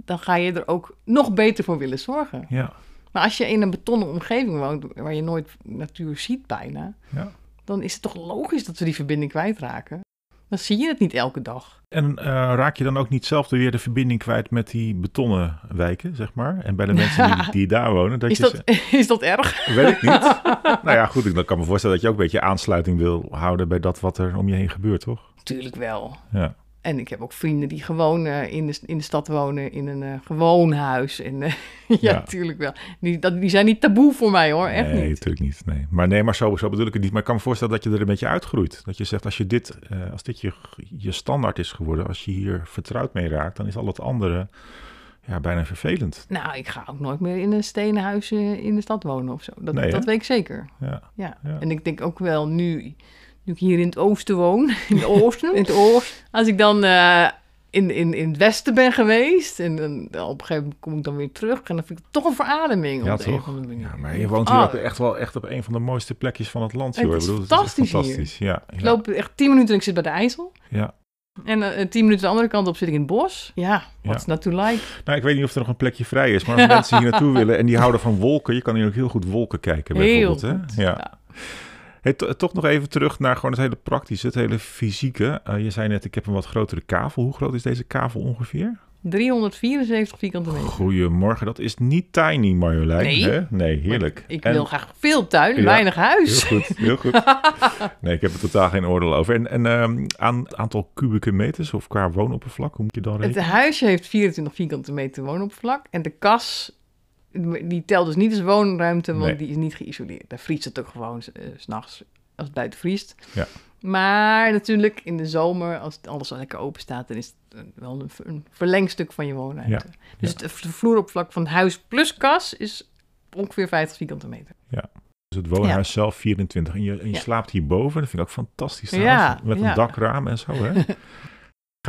dan ga je er ook nog beter voor willen zorgen. Ja, Maar als je in een betonnen omgeving woont, waar je nooit natuur ziet bijna, ja. dan is het toch logisch dat we die verbinding kwijtraken. Dan zie je het niet elke dag. En eh, raak je dan ook niet zelf weer de verbinding kwijt met die betonnen wijken, zeg maar? En bij de (laughs) mensen die, die daar wonen? Dat Is je dat, (laughs) is dat erg? Weet ik niet. (laughs) nou ja, goed, ik dan kan me voorstellen dat je ook een beetje aansluiting wil houden bij dat wat er om je heen gebeurt, toch? Tuurlijk wel. Ja, En ik heb ook vrienden die gewoon eh, in, de, in de stad wonen, in een eh, gewoon huis. En, eh, (laughs) ja, Ja. natuurlijk wel. Die, dat, die zijn niet taboe voor mij hoor, echt nee, niet. natuurlijk niet. Nee. Maar nee, maar zo, zo bedoel ik het niet. Maar ik kan me voorstellen dat je er een beetje uitgroeit. Dat je zegt, als, je dit, als dit je, je standaard is geworden, als je hier vertrouwd mee raakt, dan is al het andere ja, bijna vervelend. Nou, ik ga ook nooit meer in een stenen huis in de stad wonen of zo. Dat, Nee, dat weet ik zeker. Ja, Ja. Ja. En ik denk ook wel nu, nu ik hier in het oosten woon, in het oosten, (laughs) In het oosten. als ik dan eh, in, in, in het westen ben geweest en dan, op een gegeven moment kom ik dan weer terug en dan vind ik het toch een verademing. ja toch? Ja, maar je woont hier Oh, ook echt wel echt op een van de mooiste plekjes van het land. Het joh. Is bedoel, fantastisch hier. fantastisch. Ja, Ik loop echt tien minuten en ik zit bij de IJssel. ja. En eh, tien minuten de andere kant op zit ik in het bos. Ja, what's Ja. not to like? Nou, ik weet niet of er nog een plekje vrij is, maar als (laughs) mensen hier naartoe willen en die houden van wolken, je kan hier ook heel goed wolken kijken Heel bijvoorbeeld. goed. Hè? Ja. Hey, to- toch nog even terug naar gewoon het hele praktische, het hele fysieke. Eh, je zei net, ik heb een wat grotere kavel. Hoe groot is deze kavel ongeveer? 374 vierkante meter. Goedemorgen, dat is niet tiny, Marjolein. Nee. Hè? Nee, heerlijk. Ik En- wil graag veel tuin, Ja, weinig huis. Heel goed, heel goed. (laughs) Nee, ik heb er totaal geen oordeel over. En, en ehm, aan aantal kubieke meters of qua woonoppervlak, hoe moet je dan Het rekenen? huisje heeft 24 vierkante meter woonoppervlak. En de kas, die telt dus niet als woonruimte, want Nee. die is niet geïsoleerd. Daar vriest het ook gewoon s- eh, s s'nachts als het buiten vriest. Ja. Maar natuurlijk in de zomer, als alles al lekker open staat, dan is het wel een, een verlengstuk van je woonruimte. Dus het vloeroppervlak van het huis plus kas is ongeveer 50 vierkante meter. Dus het woonhuis zelf 24 en je, en je Ja. slaapt hierboven. Dat vind ik ook fantastisch Ja. Met ja. een dakraam en zo, hè? (laughs)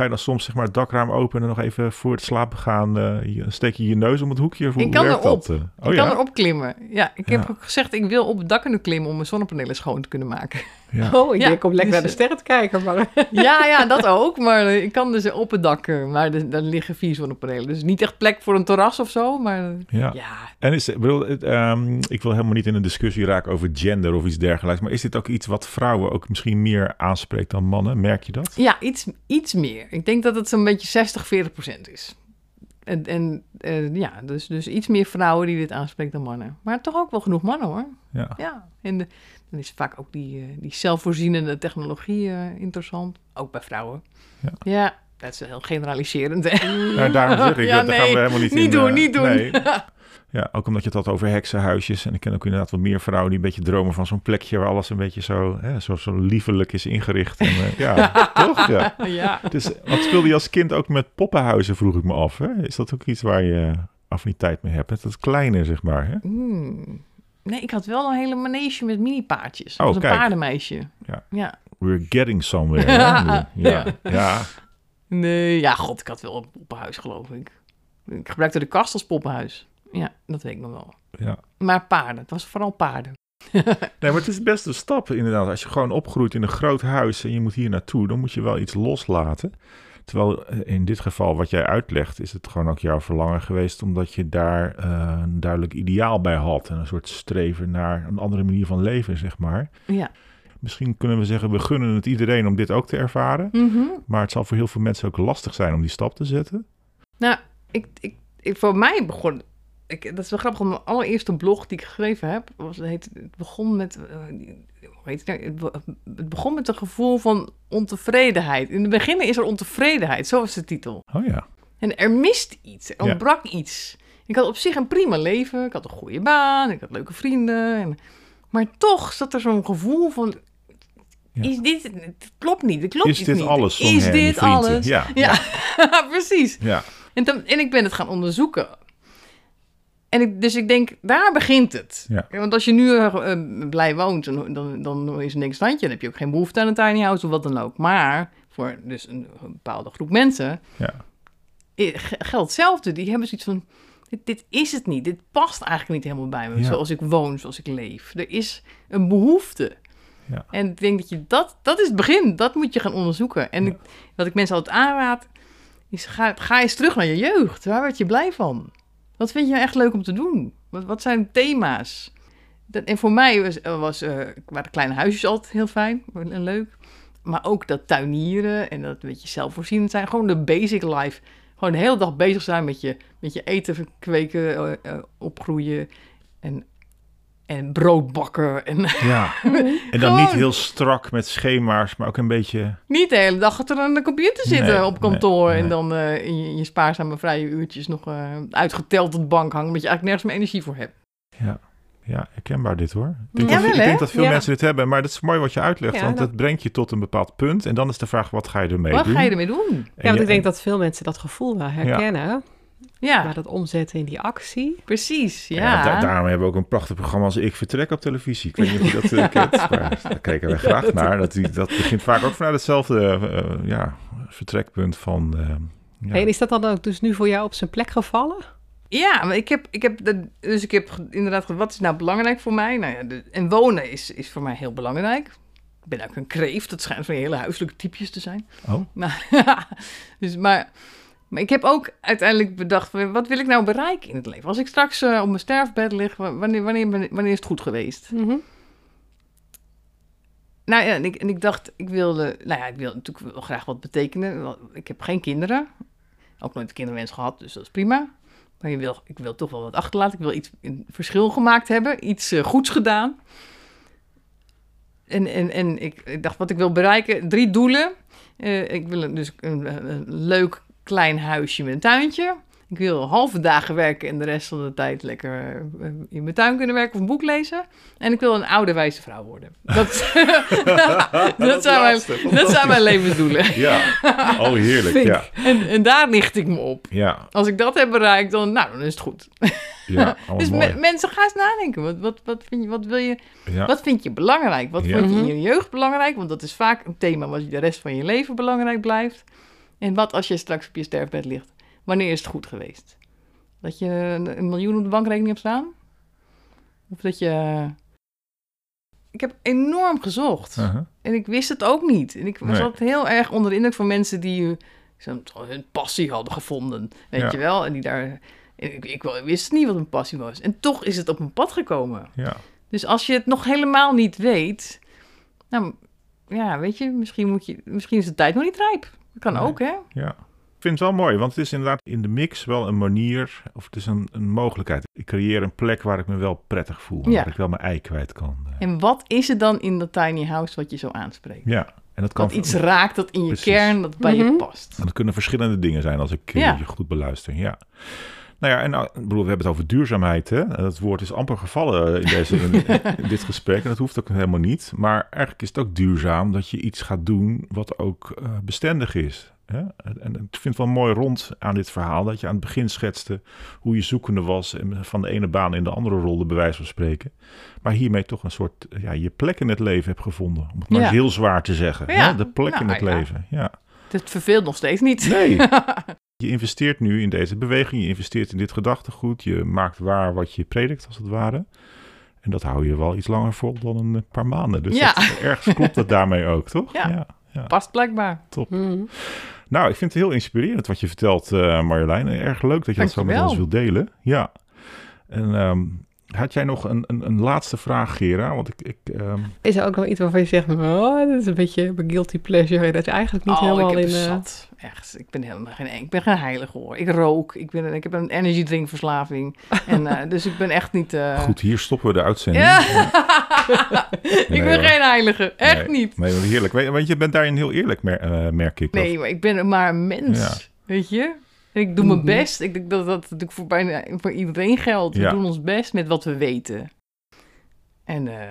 Ga je dan soms zeg maar het dakraam openen en nog even voor het slapen gaan, je- steek je je neus om het hoekje? Of Ik kan erop. eh? Ik Oh kan ja? erop klimmen. Ja, ik heb Ja. ook gezegd, ik wil op het dak kunnen klimmen om mijn zonnepanelen schoon te kunnen maken. Ja. (laughs) Oh, ik Ja, denk om lekker dus, naar de sterren te kijken. Maar (laughs) Ja, ja, dat ook. Maar eh, ik kan dus op het dak. eh, Maar daar liggen vier zonnepanelen. Dus niet echt plek voor een terras of zo. Maar eh, Ja. ja, En is, ik bedoel, het, ehm, ik wil helemaal niet in een discussie raken over gender of iets dergelijks. Maar is dit ook iets wat vrouwen ook misschien meer aanspreekt dan mannen? Merk je dat? ja iets, iets meer. Ik denk dat het zo'n beetje 60, 40 procent is. En, en eh, ja, dus, dus iets meer vrouwen die dit aanspreekt dan mannen. Maar toch ook wel genoeg mannen hoor. Ja. Ja, en de, dan is vaak ook die, eh, die zelfvoorzienende technologie eh, interessant. Ook bij vrouwen. Ja. Ja, dat is heel generaliserend. Hè? Nou, daarom zeg ik, (laughs) Ja, dat daar gaan nee, we helemaal niet, niet in. doen, niet doen. nee. (laughs) Ja, ook omdat je het had over heksenhuisjes. En ik ken ook inderdaad wel meer vrouwen die een beetje dromen van zo'n plekje waar alles een beetje zo, hè, zo, zo liefelijk is ingericht. En, eh, ja, (laughs) toch? Ja. ja. Dus wat speelde je als kind ook met poppenhuizen, vroeg ik me af. Hè? Is dat ook iets waar je affiniteit mee hebt? Met dat kleine, zeg maar. Hè? Hmm. Nee, ik had wel een hele manege met mini-paardjes. Oh, als een kijk. paardenmeisje. Ja. ja. We're getting somewhere. nu. (laughs) Ja, ja. Nee, ja, god, ik had wel een poppenhuis, geloof ik. Ik gebruikte de kast als poppenhuis. Ja, dat weet ik nog wel. ja. Maar paarden, het was vooral paarden. (laughs) Nee, maar het is best een stap inderdaad. Als je gewoon opgroeit in een groot huis en je moet hier naartoe, dan moet je wel iets loslaten. Terwijl eh, in dit geval wat jij uitlegt, is het gewoon ook jouw verlangen geweest, omdat je daar eh, een duidelijk ideaal bij had. En een soort streven naar een andere manier van leven, zeg maar. Ja. Misschien kunnen we zeggen, we gunnen het iedereen om dit ook te ervaren. Mhm. Maar het zal voor heel veel mensen ook lastig zijn om die stap te zetten. Nou, ik, ik, ik, voor mij begon... Ik, dat is wel grappig, want mijn allereerste blog die ik geschreven heb... Was, het, heet, het begon met... eh, heet het, nou? het, be- het begon met een gevoel van ontevredenheid. In het begin is er ontevredenheid, zo was de titel. Oh ja, En er mist iets, er Ja. ontbrak iets. Ik had op zich een prima leven, ik had een goede baan, ik had leuke vrienden. En, maar toch zat er zo'n gevoel van... Ja. Is dit, het klopt niet, het klopt is dit niet. alles? Is dit alles? Ja, Ja, (laughs) precies. ja. En, dan, en ik ben het gaan onderzoeken. En ik, dus ik denk, daar begint het. Ja. Want als je nu eh, blij woont, dan, dan, dan is er niks standje. Dan heb je ook geen behoefte aan een tiny house of wat dan ook. Maar voor dus een, een bepaalde groep mensen Ja. geldt hetzelfde. Die hebben zoiets van, dit, dit is het niet. Dit past eigenlijk niet helemaal bij me. Ja. Zoals ik woon, zoals ik leef. Er is een behoefte. Ja. En ik denk dat je dat, dat is het begin. Dat moet je gaan onderzoeken. En ik, wat ik mensen altijd aanraad, is ga, ga eens terug naar je jeugd. Waar werd je blij van? Wat vind je echt leuk om te doen? Wat, wat zijn thema's? En voor mij was, was, eh, waren kleine huisjes altijd heel fijn en leuk. Maar ook dat tuinieren en dat een beetje zelfvoorzienend zijn. Gewoon de basic life. Gewoon de hele dag bezig zijn met je, met je eten kweken, eh, eh, opgroeien en, en brood bakken. En ja. (laughs) En dan niet heel strak met schema's, maar ook een beetje... niet de hele dag achter aan de computer zitten Nee, op kantoor. nee, En dan eh, in, je, in je spaarzame vrije uurtjes nog eh, uitgeteld op de bank hangen. Omdat je eigenlijk nergens meer energie voor hebt. Ja, ja herkenbaar dit hoor. Ik denk, Ja, dat, wel, ik hè? denk dat veel Ja. mensen dit hebben, maar dat is mooi wat je uitlegt. Ja, want dat- dat brengt je tot een bepaald punt. En dan is de vraag, wat ga je ermee Wat doen? ga je ermee doen? En ja, want je- ik denk dat veel mensen dat gevoel wel herkennen. Ja, Maar dat omzetten in die actie. precies. Ja. Ja, da- daarom hebben we ook een prachtig programma als Ik Vertrek op televisie. Ik weet niet of je dat eh, kent, maar daar kijken wij graag naar. Dat, die- dat begint vaak ook vanuit hetzelfde eh, ja, vertrekpunt van... eh, ja. En is dat dan ook dus nu voor jou op zijn plek gevallen? Ja, maar ik heb, ik heb de, dus ik heb inderdaad wat is nou belangrijk voor mij? Nou ja, de, en wonen is, is voor mij heel belangrijk. Ik ben ook een kreeft, dat schijnt van hele huiselijke typjes te zijn. Oh, (laughs) dus, maar, maar ik heb ook uiteindelijk bedacht, wat wil ik nou bereiken in het leven? Als ik straks eh, op mijn sterfbed lig, wa- wanneer, wanneer, wanneer is het goed geweest? Nou ja, en ik, en ik dacht, ik wilde, nou ja, ik wil natuurlijk wel graag wat betekenen. Ik heb geen kinderen. Ook nooit een kinderwens gehad, dus dat is prima. Maar je wil, ik wil toch wel wat achterlaten. Ik wil iets een verschil gemaakt hebben, iets eh, goeds gedaan. En, en, en ik, ik dacht, wat ik wil bereiken, drie doelen. Eh, ik wil een- dus een, een leuk klein huisje met een tuintje. Ik wil halve dagen werken en de rest van de tijd lekker eh, in mijn tuin kunnen werken of een boek lezen. En ik wil een oude wijze vrouw worden. Dat, (laughs) (laughs) dat, zijn, mijn, dat zijn mijn levensdoelen. (laughs) Ja, oh heerlijk. Vind Ja. En, en daar richt ik me op. ja, Als ik dat heb bereikt, dan, nou, dan is het goed. ja. Oh, dus me- mensen, ga eens nadenken. Wat, wat, wat, vind je, wat wil je ja. wat vind je belangrijk? Wat Ja. vond je in Mhm. je jeugd belangrijk? Want dat is vaak een thema wat je de rest van je leven belangrijk blijft. En wat als je straks op je sterfbed ligt? Wanneer is het goed geweest? Dat je een miljoen op de bankrekening hebt staan? Of dat je... Ik heb enorm gezocht. En ik wist het ook niet. En ik was Nee. altijd heel erg onder de indruk van mensen die hun passie hadden gevonden. Weet Ja. je wel? En die daar... Ik, ik wist niet wat een passie was. En toch is het op mijn pad gekomen. Ja, Dus als je het nog helemaal niet weet, nou ja, weet je, misschien, moet je, misschien is de tijd nog niet rijp. Dat kan Nee. ook, hè? ja. Ik vind het wel mooi, want het is inderdaad in de mix wel een manier, of het is een, een mogelijkheid. Ik creëer een plek waar ik me wel prettig voel, Ja. waar ik wel mijn ei kwijt kan. eh. En wat is het dan in dat tiny house wat je zo aanspreekt? Ja, en dat kan Wat iets raakt dat in je Precies. kern, dat bij je Mhm. past. Dat kunnen verschillende dingen zijn als ik eh, Ja. je goed beluister. Ja. Nou ja, en nou, ik bedoel, we hebben het over duurzaamheid. Hè? Dat woord is amper gevallen in, deze, in, (laughs) dit gesprek. En dat hoeft ook helemaal niet. Maar eigenlijk is het ook duurzaam dat je iets gaat doen wat ook eh, bestendig is. Hè? En, en ik vind het wel mooi rond aan dit verhaal dat je aan het begin schetste hoe je zoekende was en van de ene baan in de andere rolde, bij wijze van spreken. Maar hiermee toch een soort ja, je plek in het leven hebt gevonden. Om het maar Ja. heel zwaar te zeggen. Ja. Hè? De plek Nou, in het ja. leven. Ja. Het verveelt nog steeds niet. Nee. (laughs) Je investeert nu in deze beweging, je investeert in dit gedachtegoed, je maakt waar wat je predikt als het ware. En dat hou je wel iets langer vol dan een paar maanden. Dus Ja. dat, ergens klopt dat daarmee ook, (laughs) toch? Ja. Past blijkbaar. Mhm. Nou, ik vind het heel inspirerend wat je vertelt, eh, Marjolein. Erg leuk dat je dat zo met ons wilt delen. Ja. En ehm, had jij nog een, een, een laatste vraag, Gera? Want ik... ik ehm, Is er ook nog iets waarvan je zegt, oh, dat is een beetje mijn guilty pleasure. Dat is eigenlijk niet oh, helemaal ik heb in... het eh, zat. Echt, ik ben helemaal geen, ik ben geen heilige hoor. Ik rook, ik, ben, ik heb een energy drink verslaving. (laughs) en, eh, dus ik ben echt niet... eh, goed, hier stoppen we de uitzending. Ja. (laughs) ik Nee, ben hoor. geen heilige, echt Nee, niet. Nee, heerlijk. Want je bent daarin heel eerlijk, mer- eh, merk ik. Nee, maar ik ben maar een mens, Ja. weet je? Ik doe mijn Mhm. best. Ik denk dat dat natuurlijk voor, bijna, voor iedereen geldt. We Ja. doen ons best met wat we weten. En, eh,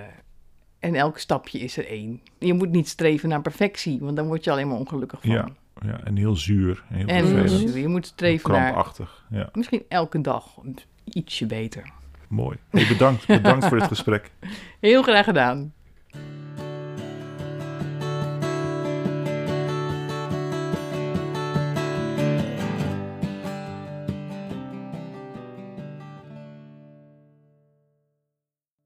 en elk stapje is er één. Je moet niet streven naar perfectie, want dan word je alleen maar ongelukkig van. Ja, Ja, en heel zuur. En heel En vervelend. je moet streven naar Krampachtig. Ja, misschien elke dag ietsje beter. mooi. Hey, bedankt, bedankt voor dit gesprek. (laughs) Heel graag gedaan.